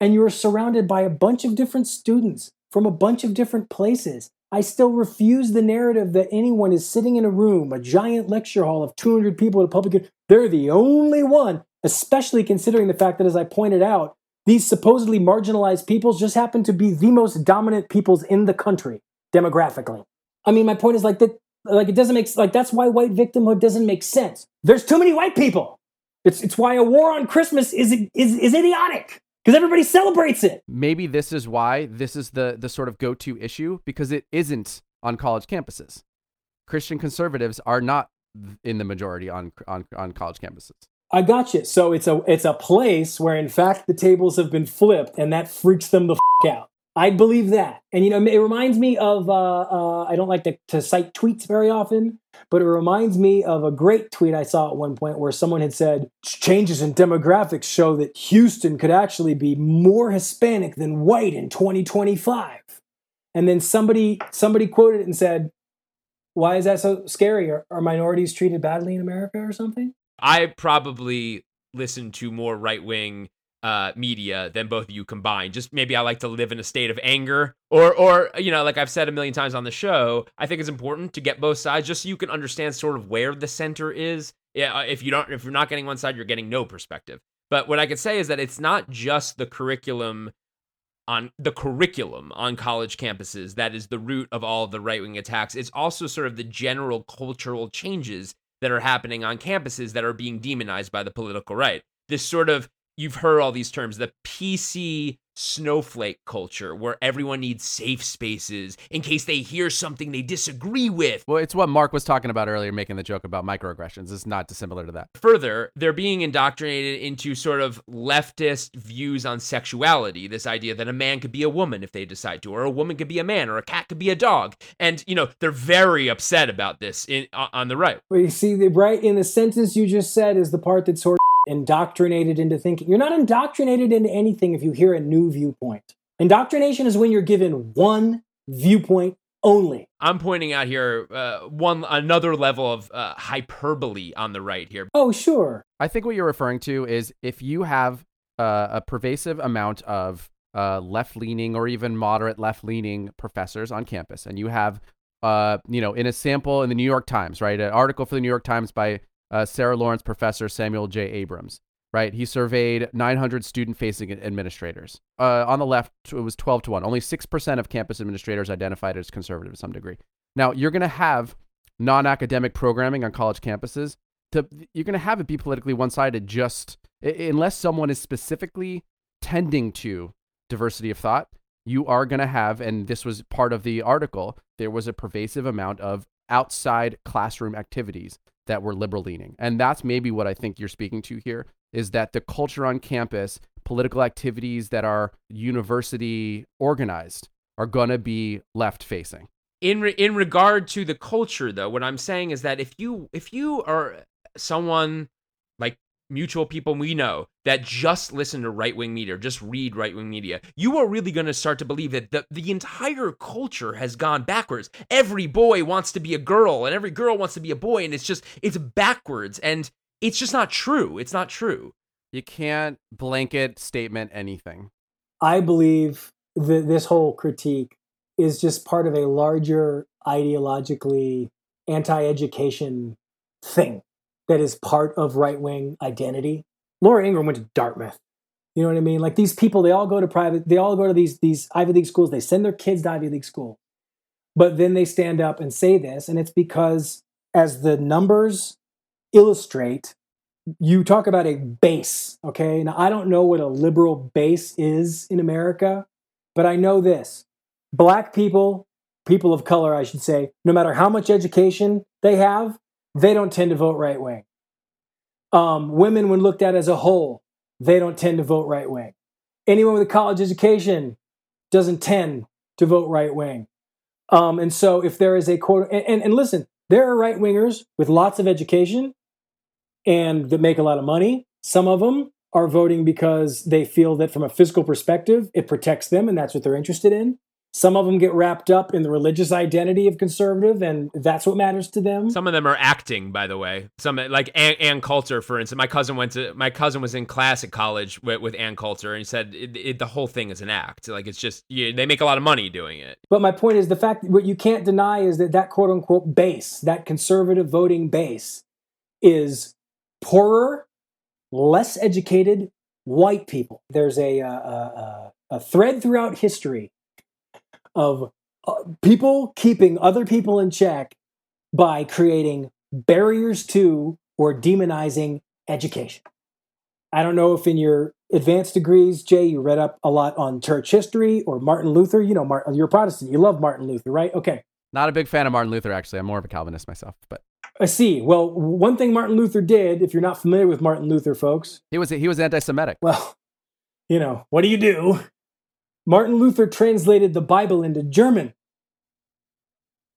and you are surrounded by a bunch of different students from a bunch of different places. I still refuse the narrative that anyone is sitting in a room, a giant lecture hall of 200 people at a public. They're the only one, especially considering the fact that, as I pointed out, these supposedly marginalized peoples just happen to be the most dominant peoples in the country demographically. I mean, my point is like that. Like it doesn't make like that's why white victimhood doesn't make sense. There's too many white people. It's it's why a war on Christmas is is is idiotic because everybody celebrates it. Maybe this is why this is the the sort of go-to issue because it isn't on college campuses. Christian conservatives are not in the majority on on on college campuses. I got you. So it's a it's a place where in fact the tables have been flipped, and that freaks them the f- out. I believe that, and you know it reminds me of uh, uh, I don't like to, to cite tweets very often, but it reminds me of a great tweet I saw at one point where someone had said changes in demographics show that Houston could actually be more Hispanic than white in 2025, and then somebody somebody quoted it and said, Why is that so scary? Are, are minorities treated badly in America or something? I probably listen to more right wing uh, media than both of you combined. Just maybe I like to live in a state of anger, or or you know, like I've said a million times on the show, I think it's important to get both sides just so you can understand sort of where the center is. Yeah, uh, if you don't, if you're not getting one side, you're getting no perspective. But what I could say is that it's not just the curriculum on the curriculum on college campuses that is the root of all the right wing attacks. It's also sort of the general cultural changes that are happening on campuses that are being demonized by the political right. This sort of you've heard all these terms the PC snowflake culture where everyone needs safe spaces in case they hear something they disagree with. Well, it's what Marc was talking about earlier, making the joke about microaggressions. It's not dissimilar to that. Further, they're being indoctrinated into sort of leftist views on sexuality. This idea that a man could be a woman if they decide to, or a woman could be a man, or a cat could be a dog. And, you know, they're very upset about this in, on the right. Well, you see, the right in the sentence you just said is the part that's sort indoctrinated into thinking. You're not indoctrinated into anything if you hear a new viewpoint. Indoctrination is when you're given one viewpoint only. I'm pointing out here uh, one another level of uh, hyperbole on the right here. Oh, sure. I think what you're referring to is if you have uh, a pervasive amount of uh, left-leaning or even moderate left-leaning professors on campus, and you have, uh, you know, in a sample in the New York Times, right, an article for the New York Times by uh, Sarah Lawrence professor Samuel J. Abrams. Right, he surveyed 900 student-facing administrators. Uh, on the left, it was 12 to one. Only six percent of campus administrators identified as conservative to some degree. Now, you're going to have non-academic programming on college campuses. To, you're going to have it be politically one-sided, just unless someone is specifically tending to diversity of thought. You are going to have, and this was part of the article. There was a pervasive amount of outside classroom activities that were liberal leaning. And that's maybe what I think you're speaking to here is that the culture on campus, political activities that are university organized are going to be left facing. In re- in regard to the culture though, what I'm saying is that if you if you are someone mutual people we know that just listen to right wing media, just read right wing media, you are really going to start to believe that the, the entire culture has gone backwards. Every boy wants to be a girl, and every girl wants to be a boy, and it's just, it's backwards. And it's just not true. It's not true. You can't blanket statement anything. I believe that this whole critique is just part of a larger ideologically anti education thing that is part of right wing identity. Laura Ingraham went to Dartmouth. You know what I mean? Like these people, they all go to private, they all go to these these Ivy League schools. They send their kids to Ivy League school, but then they stand up and say this, and it's because as the numbers illustrate, you talk about a base. Okay, now I don't know what a liberal base is in America, but I know this: black people, people of color, I should say, no matter how much education they have, they don't tend to vote right wing. Um, women, when looked at as a whole, they don't tend to vote right wing. Anyone with a college education doesn't tend to vote right wing. Um, and so, if there is a quote, and, and, and listen, there are right wingers with lots of education and that make a lot of money. Some of them are voting because they feel that from a fiscal perspective, it protects them and that's what they're interested in. Some of them get wrapped up in the religious identity of conservative, and that's what matters to them. Some of them are acting, by the way. Some like Ann, Ann Coulter, for instance. My cousin went to my cousin was in class at college with, with Ann Coulter, and he said it, it, the whole thing is an act. Like it's just you, they make a lot of money doing it. But my point is the fact what you can't deny is that that quote unquote base, that conservative voting base, is poorer, less educated white people. There's a, a, a, a thread throughout history of uh, people keeping other people in check by creating barriers to or demonizing education. I don't know if in your advanced degrees, Jay, you read up a lot on church history or Martin Luther. You know, Martin, you're a Protestant. You love Martin Luther, right? Okay. Not a big fan of Martin Luther, actually. I'm more of a Calvinist myself, but I see. Well, one thing Martin Luther did, if you're not familiar with Martin Luther, folks, he was he was anti-Semitic. Well, you know, what do you do? Martin Luther translated the Bible into German.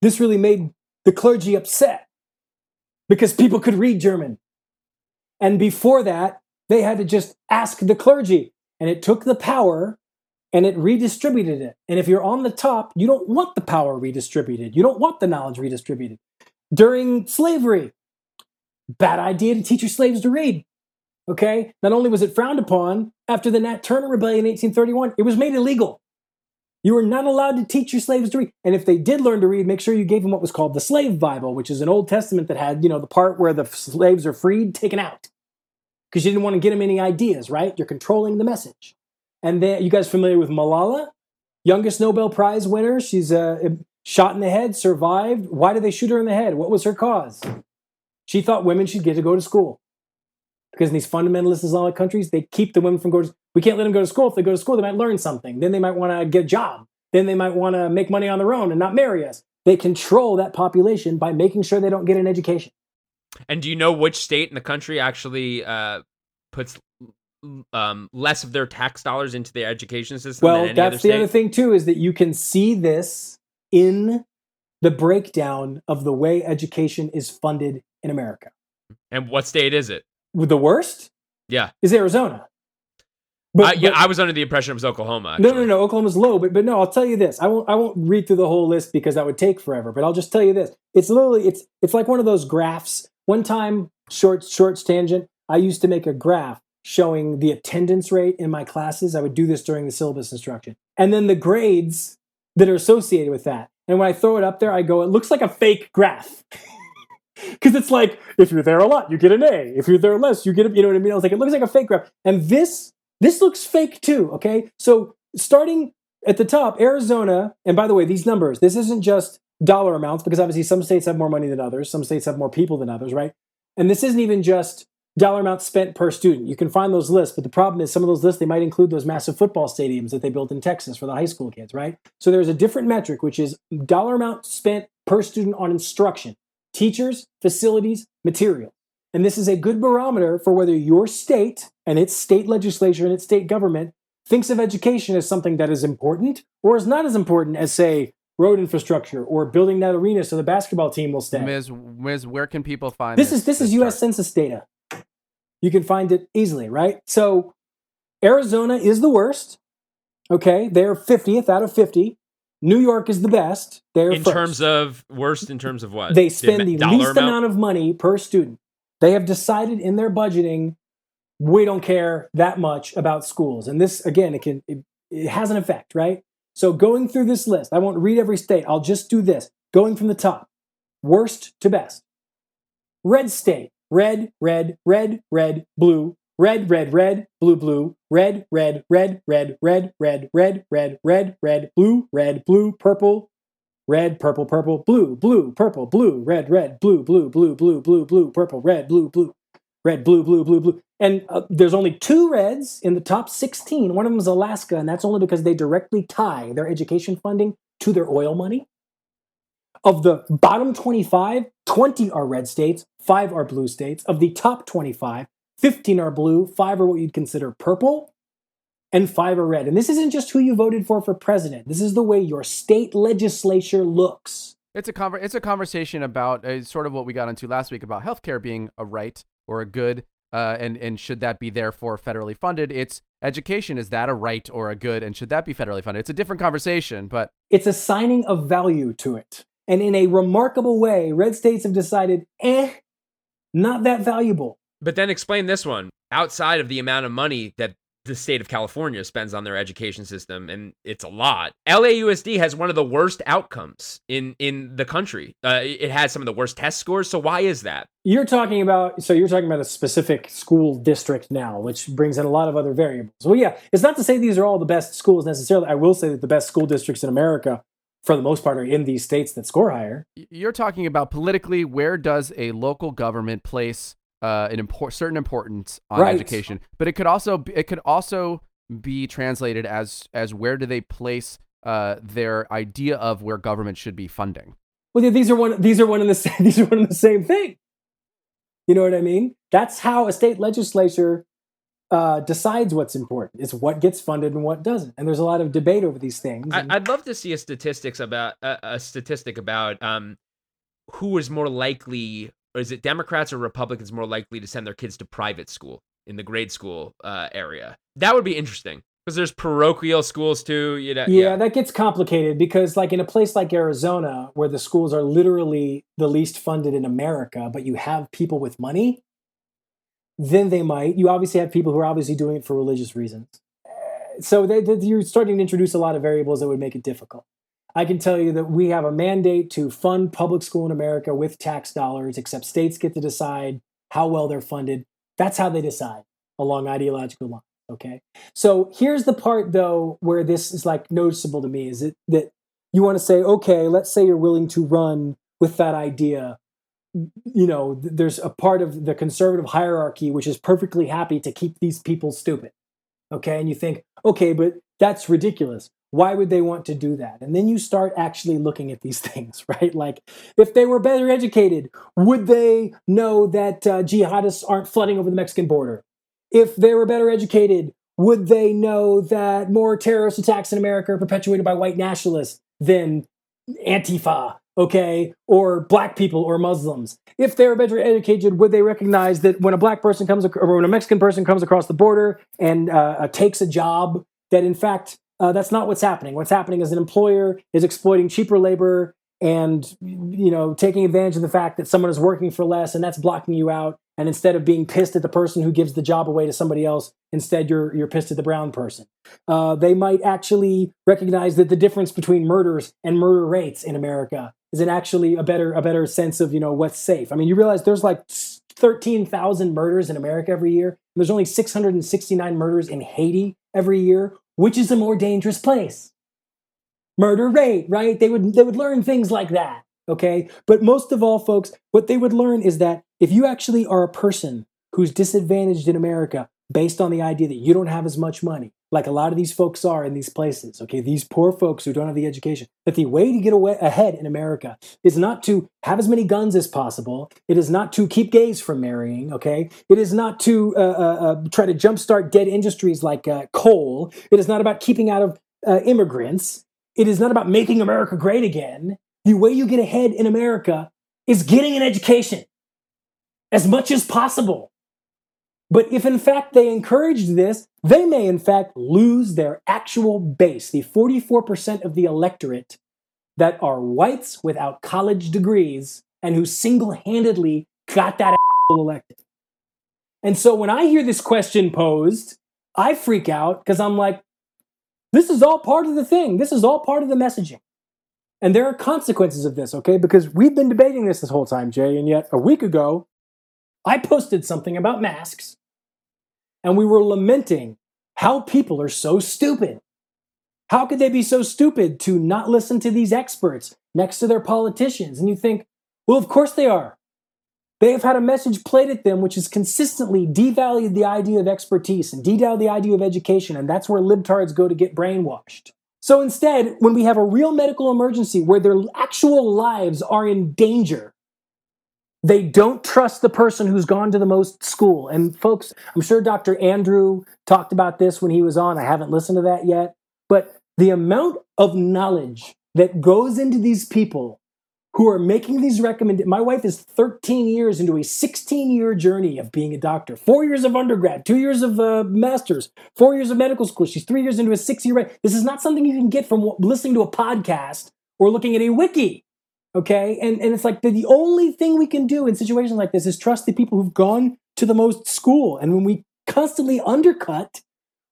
This really made the clergy upset because people could read German. And before that, they had to just ask the clergy. And it took the power and it redistributed it. And if you're on the top, you don't want the power redistributed. You don't want the knowledge redistributed. during slavery. Bad idea to teach your slaves to read. Okay? Not only was it frowned upon, after the Nat Turner Rebellion in 1831, it was made illegal. You were not allowed to teach your slaves to read. And if they did learn to read, make sure you gave them what was called the Slave Bible, which is an Old Testament that had, you know, the part where the slaves are freed taken out. Because you didn't want to get them any ideas, right? You're controlling the message. And then, you guys familiar with Malala? Youngest Nobel Prize winner. She's uh, shot in the head, survived. Why did they shoot her in the head? What was her cause? She thought women should get to go to school. Because in these fundamentalist Islamic countries, they keep the women from going to we can't let them go to school. If they go to school, they might learn something. Then they might want to get a job. Then they might want to make money on their own and not marry us. They control that population by making sure they don't get an education. And do you know which state in the country actually uh, puts um, less of their tax dollars into the education system? Well, that's other the other thing too is that you can see this in the breakdown of the way education is funded in America. And what state is it? The worst? Yeah, is Arizona. But, I, yeah, but, I was under the impression it was Oklahoma. Actually. No, no, no. Oklahoma's low, but but no. I'll tell you this. I won't I won't read through the whole list because that would take forever. But I'll just tell you this. It's literally it's it's like one of those graphs. One time, short short tangent. I used to make a graph showing the attendance rate in my classes. I would do this during the syllabus instruction, and then the grades that are associated with that. And when I throw it up there, I go, it looks like a fake graph. <laughs> Because it's like, if you're there a lot, you get an A. If you're there less, you get a, you know what I mean? I was like, it looks like a fake graph. And this this looks fake too, okay? So starting at the top, Arizona, and by the way, these numbers, this isn't just dollar amounts because obviously some states have more money than others, some states have more people than others, right? And this isn't even just dollar amounts spent per student. You can find those lists, but the problem is some of those lists they might include those massive football stadiums that they built in Texas for the high school kids, right? So there's a different metric which is dollar amount spent per student on instruction, teachers, facilities, material. And this is a good barometer for whether your state and its state legislature and its state government thinks of education as something that is important or is not as important as, say, road infrastructure or building that arena so the basketball team will stay. Miz Miz Where can people find this? This is this is U.S. Census data. You can find it easily, right? So Arizona is the worst. Okay, they're 50th out of 50. New York is the best. They're in first. terms of worst. In terms of what they spend the, the least amount? amount of money per student. They have decided in their budgeting, we don't care that much about schools. And this, again, it can it, it has an effect, right? So going through this list, I won't read every state. I'll just do this. Going from the top, worst to best. Red state, red, red, red, red, blue, red, red, red, blue, blue, red, red, red, red, red, red, red, red, red, red, blue, red, blue, purple, red, purple, purple, blue, blue, purple, blue, red, red, blue, blue, blue, blue, blue, blue, purple, red, blue, blue, red, blue, blue, blue, blue. And uh, there's only two reds in the top 16. One of them is Alaska, and that's only because they directly tie their education funding to their oil money. Of the bottom 25, 20 are red states, five are blue states. Of the top 25, 15 are blue, five are what you'd consider purple, and five are red. And this isn't just who you voted for for president. This is the way your state legislature looks. It's a conver- it's a conversation about uh, sort of what we got into last week about healthcare being a right or a good, uh, and and should that be therefore federally funded? It's education is that a right or a good, and should that be federally funded? It's a different conversation, but it's assigning a value to it. And in a remarkable way, red states have decided, eh, not that valuable. But then explain this one outside of the amount of money that the state of California spends on their education system, and it's a lot. LAUSD has one of the worst outcomes in in the country. Uh, it has some of the worst test scores. So why is that? You're talking about so you're talking about a specific school district now, which brings in a lot of other variables. Well, yeah, it's not to say these are all the best schools necessarily. I will say that the best school districts in America for the most part are in these states that score higher. You're talking about politically where does a local government place uh, an import, certain importance on right. education, but it could also be, it could also be translated as as where do they place uh, their idea of where government should be funding. Well, these are one these are one of the same, <laughs> these are one of the same thing. You know what I mean? That's how a state legislature uh, decides what's important. It's what gets funded and what doesn't. And there's a lot of debate over these things. And- I, would love to see a statistics about uh, a statistic about um, who is more likely or is it Democrats or Republicans more likely to send their kids to private school in the grade school uh, area? That would be interesting. Because there's parochial schools too. You know, yeah, that gets complicated because, like, in a place like Arizona, where the schools are literally the least funded in America, but you have people with money, then they might. You obviously have people who are obviously doing it for religious reasons. So they, they, you're starting to introduce a lot of variables that would make it difficult. I can tell you that we have a mandate to fund public school in America with tax dollars, except states get to decide how well they're funded. That's how they decide along ideological lines. Okay. So here's the part though where this is like noticeable to me is it that you want to say, okay, let's say you're willing to run with that idea. You know, there's a part of the conservative hierarchy which is perfectly happy to keep these people stupid. Okay. And you think, okay, but that's ridiculous. Why would they want to do that? And then you start actually looking at these <laughs> things, right? Like, if they were better educated, would they know that uh, jihadists aren't flooding over the Mexican border? If they were better educated, would they know that more terrorist attacks in America are perpetuated by white nationalists than Antifa, okay, or black people or Muslims? If they were better educated, would they recognize that when a black person comes or when a Mexican person comes across the border and uh, takes a job, that in fact uh, that's not what's happening. What's happening is an employer is exploiting cheaper labor and you know taking advantage of the fact that someone is working for less, and that's blocking you out. And instead of being pissed at the person who gives the job away to somebody else, instead you're you're pissed at the brown person. Uh, they might actually recognize that the difference between murders and murder rates in America is it actually a better a better sense of you know what's safe. I mean, you realize there's like 13,000 murders in America every year. There's only 669 murders in Haiti every year which is a more dangerous place? Murder rate, right? They would they would learn things like that. Okay. But most of all, folks, what they would learn is that if you actually are a person who's disadvantaged in America based on the idea that you don't have as much money, like a lot of these folks are in these places, okay, these poor folks who don't have the education, that the way to get away, ahead in America is not to have as many guns as possible. It is not to keep gays from marrying, okay? It is not to uh, uh, uh, try to jumpstart dead industries like uh, coal. It is not about keeping out of uh, immigrants. It is not about making America great again. The way you get ahead in America is getting an education as much as possible. But if in fact they encourage this, they may in fact lose their actual base, the 44% of the electorate that are whites without college degrees and who single handedly got that <laughs> elected. And so when I hear this question posed, I freak out because I'm like, this is all part of the thing. This is all part of the messaging. And there are consequences of this, okay? Because we've been debating this this whole time, Jay, and yet a week ago, I posted something about masks and we were lamenting how people are so stupid. How could they be so stupid to not listen to these experts next to their politicians? And you think, well, of course they are. They have had a message played at them which has consistently devalued the idea of expertise and devalued the idea of education, and that's where libtards go to get brainwashed. So instead, when we have a real medical emergency where their actual lives are in danger, they don't trust the person who's gone to the most school. And folks, I'm sure Dr. Andrew talked about this when he was on. I haven't listened to that yet. But the amount of knowledge that goes into these people who are making these recommendations. My wife is 13 years into a 16 year journey of being a doctor. Four years of undergrad, two years of uh, master's, four years of medical school. She's three years into a six year. This is not something you can get from listening to a podcast or looking at a wiki. Okay. And, and it's like the, the only thing we can do in situations like this is trust the people who've gone to the most school. And when we constantly undercut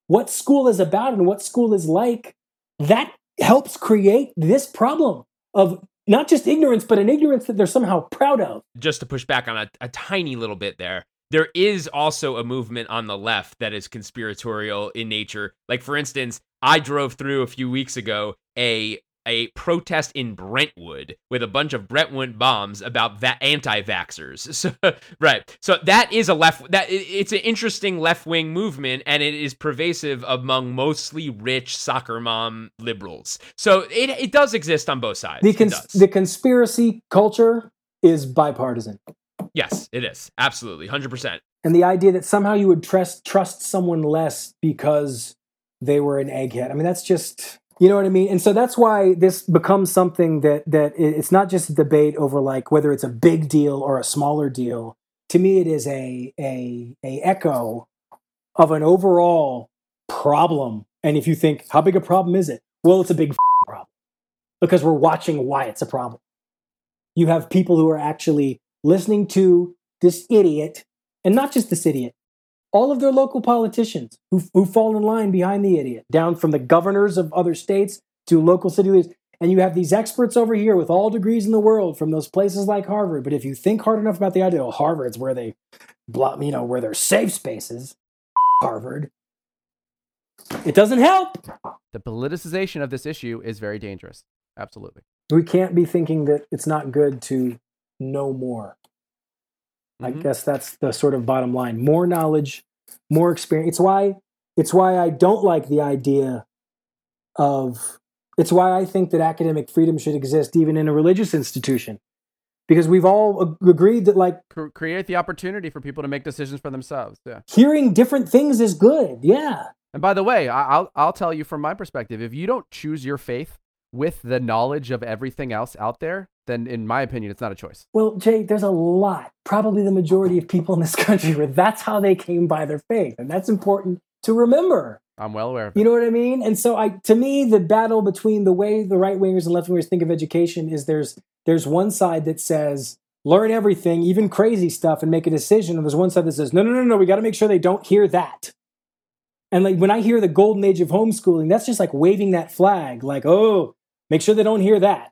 what school is about and what school is like, that helps create this problem of not just ignorance, but an ignorance that they're somehow proud of. Just to push back on a, a tiny little bit there, there is also a movement on the left that is conspiratorial in nature. Like, for instance, I drove through a few weeks ago a a protest in Brentwood with a bunch of Brentwood bombs about that anti-vaxxers. <laughs> So, right. So that is a left that it's an interesting left-wing movement and it is pervasive among mostly rich soccer mom liberals. So it it does exist on both sides. The cons- the conspiracy culture is bipartisan. Yes, it is. Absolutely. 100%. And the idea that somehow you would trust trust someone less because they were an egghead. I mean that's just you know what I mean? And so that's why this becomes something that that it's not just a debate over like whether it's a big deal or a smaller deal. To me, it is a a a echo of an overall problem And if you think, how big a problem is it? Well, it's a big problem because we're watching why it's a problem. You have people who are actually listening to this idiot, and not just this idiot, all of their local politicians who, who fall in line behind the idiot, down from the governors of other states to local city leaders. And you have these experts over here with all degrees in the world from those places like Harvard. But if you think hard enough about the idea, well, Harvard's where they, you know, where they're safe spaces, <laughs> Harvard, it doesn't help. The politicization of this issue is very dangerous. Absolutely. We can't be thinking that it's not good to know more. I Mhm. guess that's the sort of bottom line. More knowledge, more experience. It's why it's why I don't like the idea of it's why I think that academic freedom should exist even in a religious institution. Because we've all ag- agreed that like Cr- create the opportunity for people to make decisions for themselves. Yeah. hearing different things is good. Yeah. And by the way, I- I'll I'll tell you from my perspective, if you don't choose your faith with the knowledge of everything else out there, then in my opinion, it's not a choice. Well, Jay, there's a lot, probably the majority of people in this <laughs> country where that's how they came by their faith. And that's important to remember. I'm well aware of. You know what I mean? And so I to me the battle between the way the right wingers and left wingers think of education is there's there's one side that says learn everything, even crazy stuff and make a decision and there's one side that says no no no no, we got to make sure they don't hear that. And like when I hear the golden age of homeschooling, that's just like waving that flag like, "Oh, make sure they don't hear that."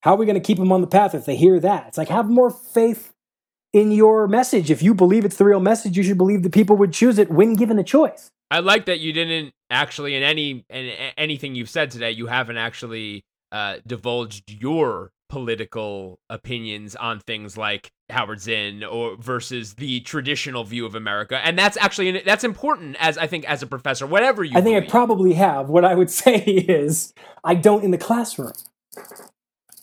How are we going to keep them on the path if they hear that? It's like have more faith in your message. If you believe it's the real message, you should believe that people would choose it when given a choice. I like that you didn't actually in any in anything you've said today, you haven't actually uh, divulged your political opinions on things like Howard Zinn or versus the traditional view of America, and that's actually that's important as I think as a professor, whatever you. I think I probably have. What I would <laughs> say is I don't in the classroom.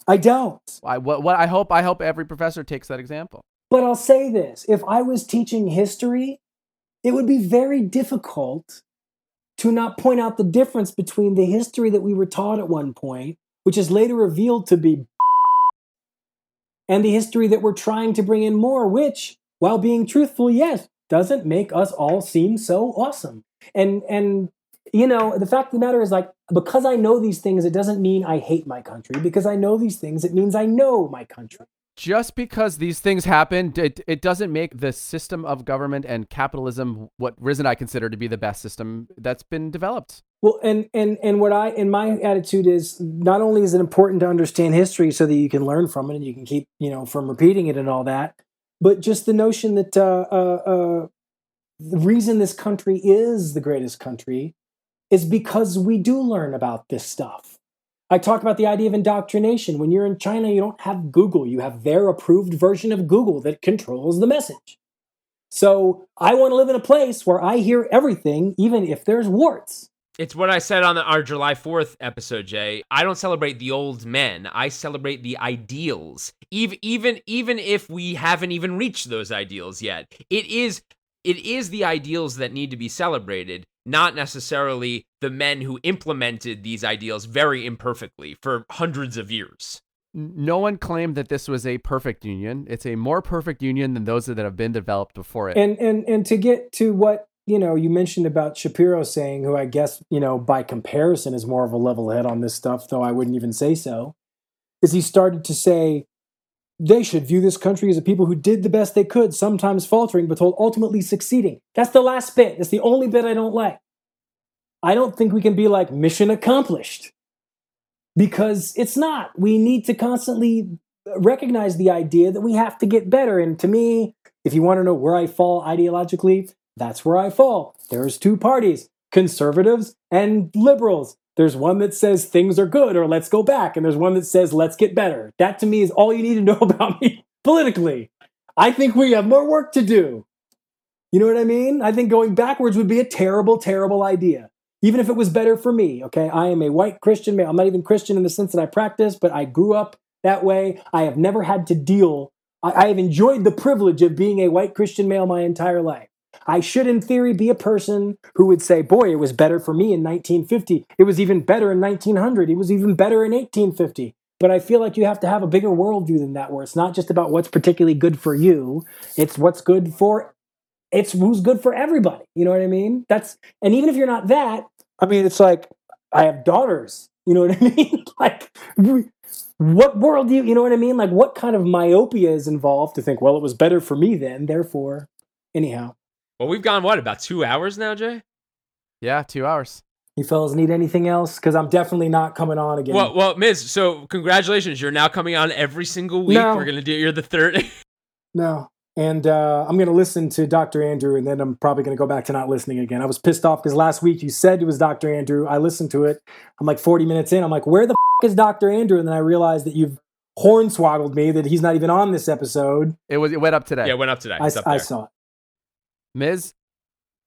I don't. I, what, what I hope I hope every professor takes that example. But I'll say this if I was teaching history, it would be very difficult to not point out the difference between the history that we were taught at one point, which is later revealed to be, and the history that we're trying to bring in more, which, while being truthful, yes, doesn't make us all seem so awesome. And and you know, the fact of the matter is like because I know these things, it doesn't mean I hate my country. Because I know these things, it means I know my country. Just because these things happen, it, it doesn't make the system of government and capitalism what Riz and I consider to be the best system that's been developed. Well, and and and what I and my attitude is not only is it important to understand history so that you can learn from it and you can keep you know from repeating it and all that, but just the notion that uh, uh, uh, the reason this country is the greatest country is because we do learn about this stuff. I talk about the idea of indoctrination. When you're in China, you don't have Google; you have their approved version of Google that controls the message. So I want to live in a place where I hear everything, even if there's warts. It's what I said on the, our July 4th episode, Jay. I don't celebrate the old men. I celebrate the ideals. Even even even if we haven't even reached those ideals yet. It is it is the ideals that need to be celebrated, not necessarily the men who implemented these ideals very imperfectly for hundreds of years. No one claimed that this was a perfect union. It's a more perfect union than those that have been developed before it. and and and to get to what you know you mentioned about shapiro saying who i guess you know by comparison is more of a level head on this stuff though i wouldn't even say so is he started to say they should view this country as a people who did the best they could sometimes faltering but ultimately succeeding. That's the last bit. That's the only bit i don't like. I don't think we can be like mission accomplished. Because it's not. We need to constantly recognize the idea that we have to get better. And to me if you want to know where I fall ideologically, that's where I fall. There's two parties, conservatives and liberals. There's one that says things are good or let's go back, and there's one that says let's get better. That to me is all you need to <laughs> know about me politically. I think we have more work to do. You know what I mean? I think going backwards would be a terrible, terrible idea. Even if it was better for me, okay? I am a white Christian male. I'm not even Christian in the sense that I practice, but I grew up that way. I have never had to deal I, I have enjoyed the privilege of being a white Christian male my entire life. I should, in theory, be a person who would say, Boy, it was better for me in 1950. It was even better in 1900. It was even better in 1850. But I feel like you have to have a bigger worldview than that, where it's not just about what's particularly good for you, it's what's good for it's who's good for everybody. You know what I mean? That's and even if you're not that, I mean, it's like I have daughters. You know what I <laughs> mean? like, what world do you? You know what I mean? Like, what kind of myopia is involved to think? Well, it was better for me then. Therefore, anyhow. Well, we've gone what about two hours now, Jay? Yeah, two hours. You fellas need anything else? Because I'm definitely not coming on again. Well, well, Miz. So congratulations, you're now coming on every single week. No. We're gonna do. You're the third. <laughs> No. And uh, I'm going to listen to Dr. Andrew, and then I'm probably going to go back to not listening again. I was pissed off because last week you said it was Dr. Andrew. I listened to it. I'm like 40 minutes in. I'm like, where the f- is Dr. Andrew? And then I realized that you've hornswoggled me that he's not even on this episode. It was. It went up today. yeah, it went up today. I, It's up I saw it. Miz.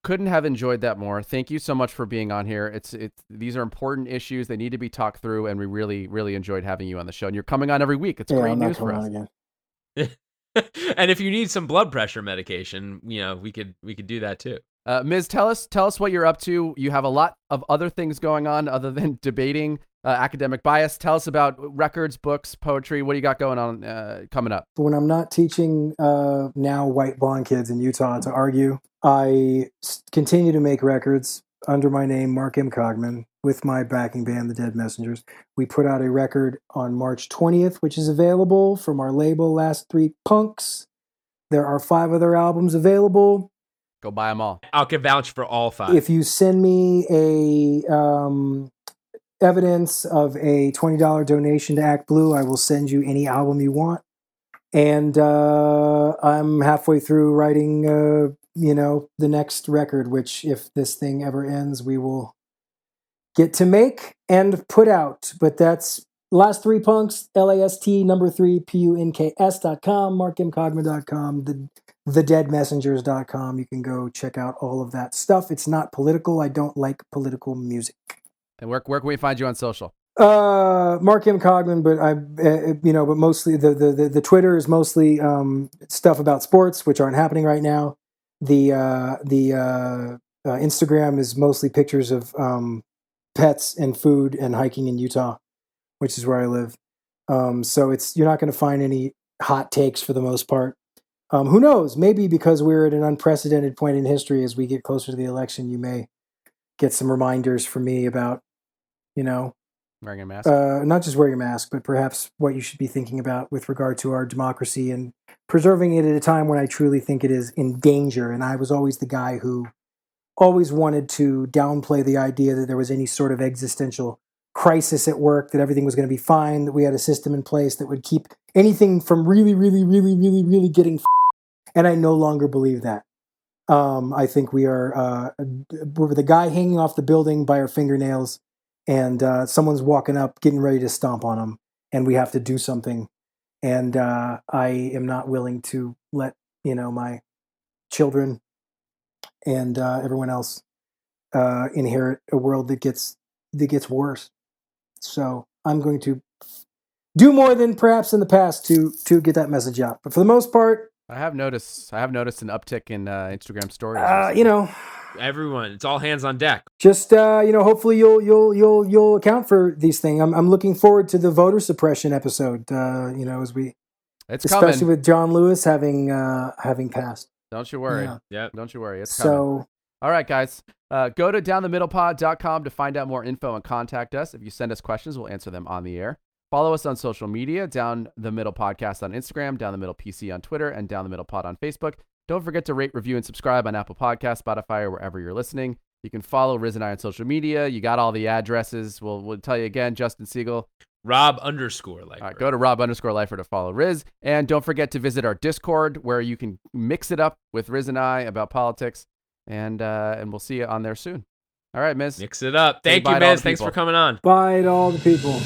Couldn't have enjoyed that more. Thank you so much for being on here. It's it's these are important issues. They need to be talked through, and we really really enjoyed having you on the show. And you're coming on every week. It's Yeah, great I'm news for us. again. <laughs> and if you need some blood pressure medication, you know, we could we could do that too. Uh, Miz. Tell us tell us what you're up to. You have a lot of other things going on other than <laughs> debating uh, academic bias. Tell us about records, books, poetry. What do you got going on uh, coming up? When I'm not teaching uh, now white blonde kids in Utah to argue, I continue to make records under my name, Marc M. Cogman, with my backing band, The Dead Messengers. We put out a record on March 20th, which is available from our label, Last Three Punks. There are five other albums available. Go buy them all. I'll can vouch for all five. If you send me a um, evidence of a twenty dollar donation to Act Blue, I will send you any album you want. And uh, I'm halfway through writing, uh, you know, the next record. Which, if this thing ever ends, we will get to make and put out. But that's last three punks. L A S T number three P U N K S dot com. MarkMcogman dot com. The thedeadmessengers.com. You can go check out all of that stuff. It's not political. I don't like political music. And where where can we find you on social? Uh, Marc M. Cogman, but I, uh, you know, but mostly the, the, the, the Twitter is mostly um, stuff about sports, which aren't happening right now. The, uh, the uh, uh, Instagram is mostly pictures of um, pets and food and hiking in Utah, which is where I live. Um, so it's you're not going to find any hot takes for the most part. Um, who knows? Maybe because we're at an unprecedented point in history, as we get closer to the election, you may get some reminders from me about, you know, Wearing a mask. uh, not just wear your mask, but perhaps what you should be thinking about with regard to our democracy and preserving it at a time when I truly think it is in danger. And I was always the guy who always wanted to downplay the idea that there was any sort of existential crisis at work, that everything was going to be fine, that we had a system in place that would keep anything from really, really, really, really, really getting. F- and I no longer believe that. Um, I think we are uh, we're the guy hanging off the building by our fingernails and uh, someone's walking up, getting ready to stomp on them, and we have to do something. And uh, I am not willing to let you know my children and uh, everyone else uh, inherit a world that gets that gets worse. So I'm going to do more than perhaps in the past to to get that message out. But for the most part, I have noticed. I have noticed an uptick in uh, Instagram stories. uh, you know, Everyone, it's all hands on deck. just uh, you know, hopefully you'll you'll you'll you'll account for these things. I'm I'm looking forward to the voter suppression episode. Uh, you know, as we it's especially coming. with John Lewis having uh having passed. Don't you worry. Yeah. Yep. Don't you worry. It's coming. So All right, guys. Uh, go to downthemiddlepod.com to find out more info and contact us. If you send us questions, we'll answer them on the air. Follow us on social media, Down the Middle Podcast on Instagram, Down the Middle PC on Twitter, and Down the Middle Pod on Facebook. Don't forget to rate, review, and subscribe on Apple Podcasts, Spotify, or wherever you're listening. You can follow Riz and I on social media. You got all the addresses. We'll, we'll tell you again, Justin Siegel. Rob underscore like. All right, go to Rob underscore Lifer to follow Riz. And don't forget to visit our Discord where you can mix it up with Riz and I about politics. And uh, and we'll see you on there soon. All right, Miz. Mix it up. Thank bye you, to Miz. Thanks people. for coming on. bye to all the people.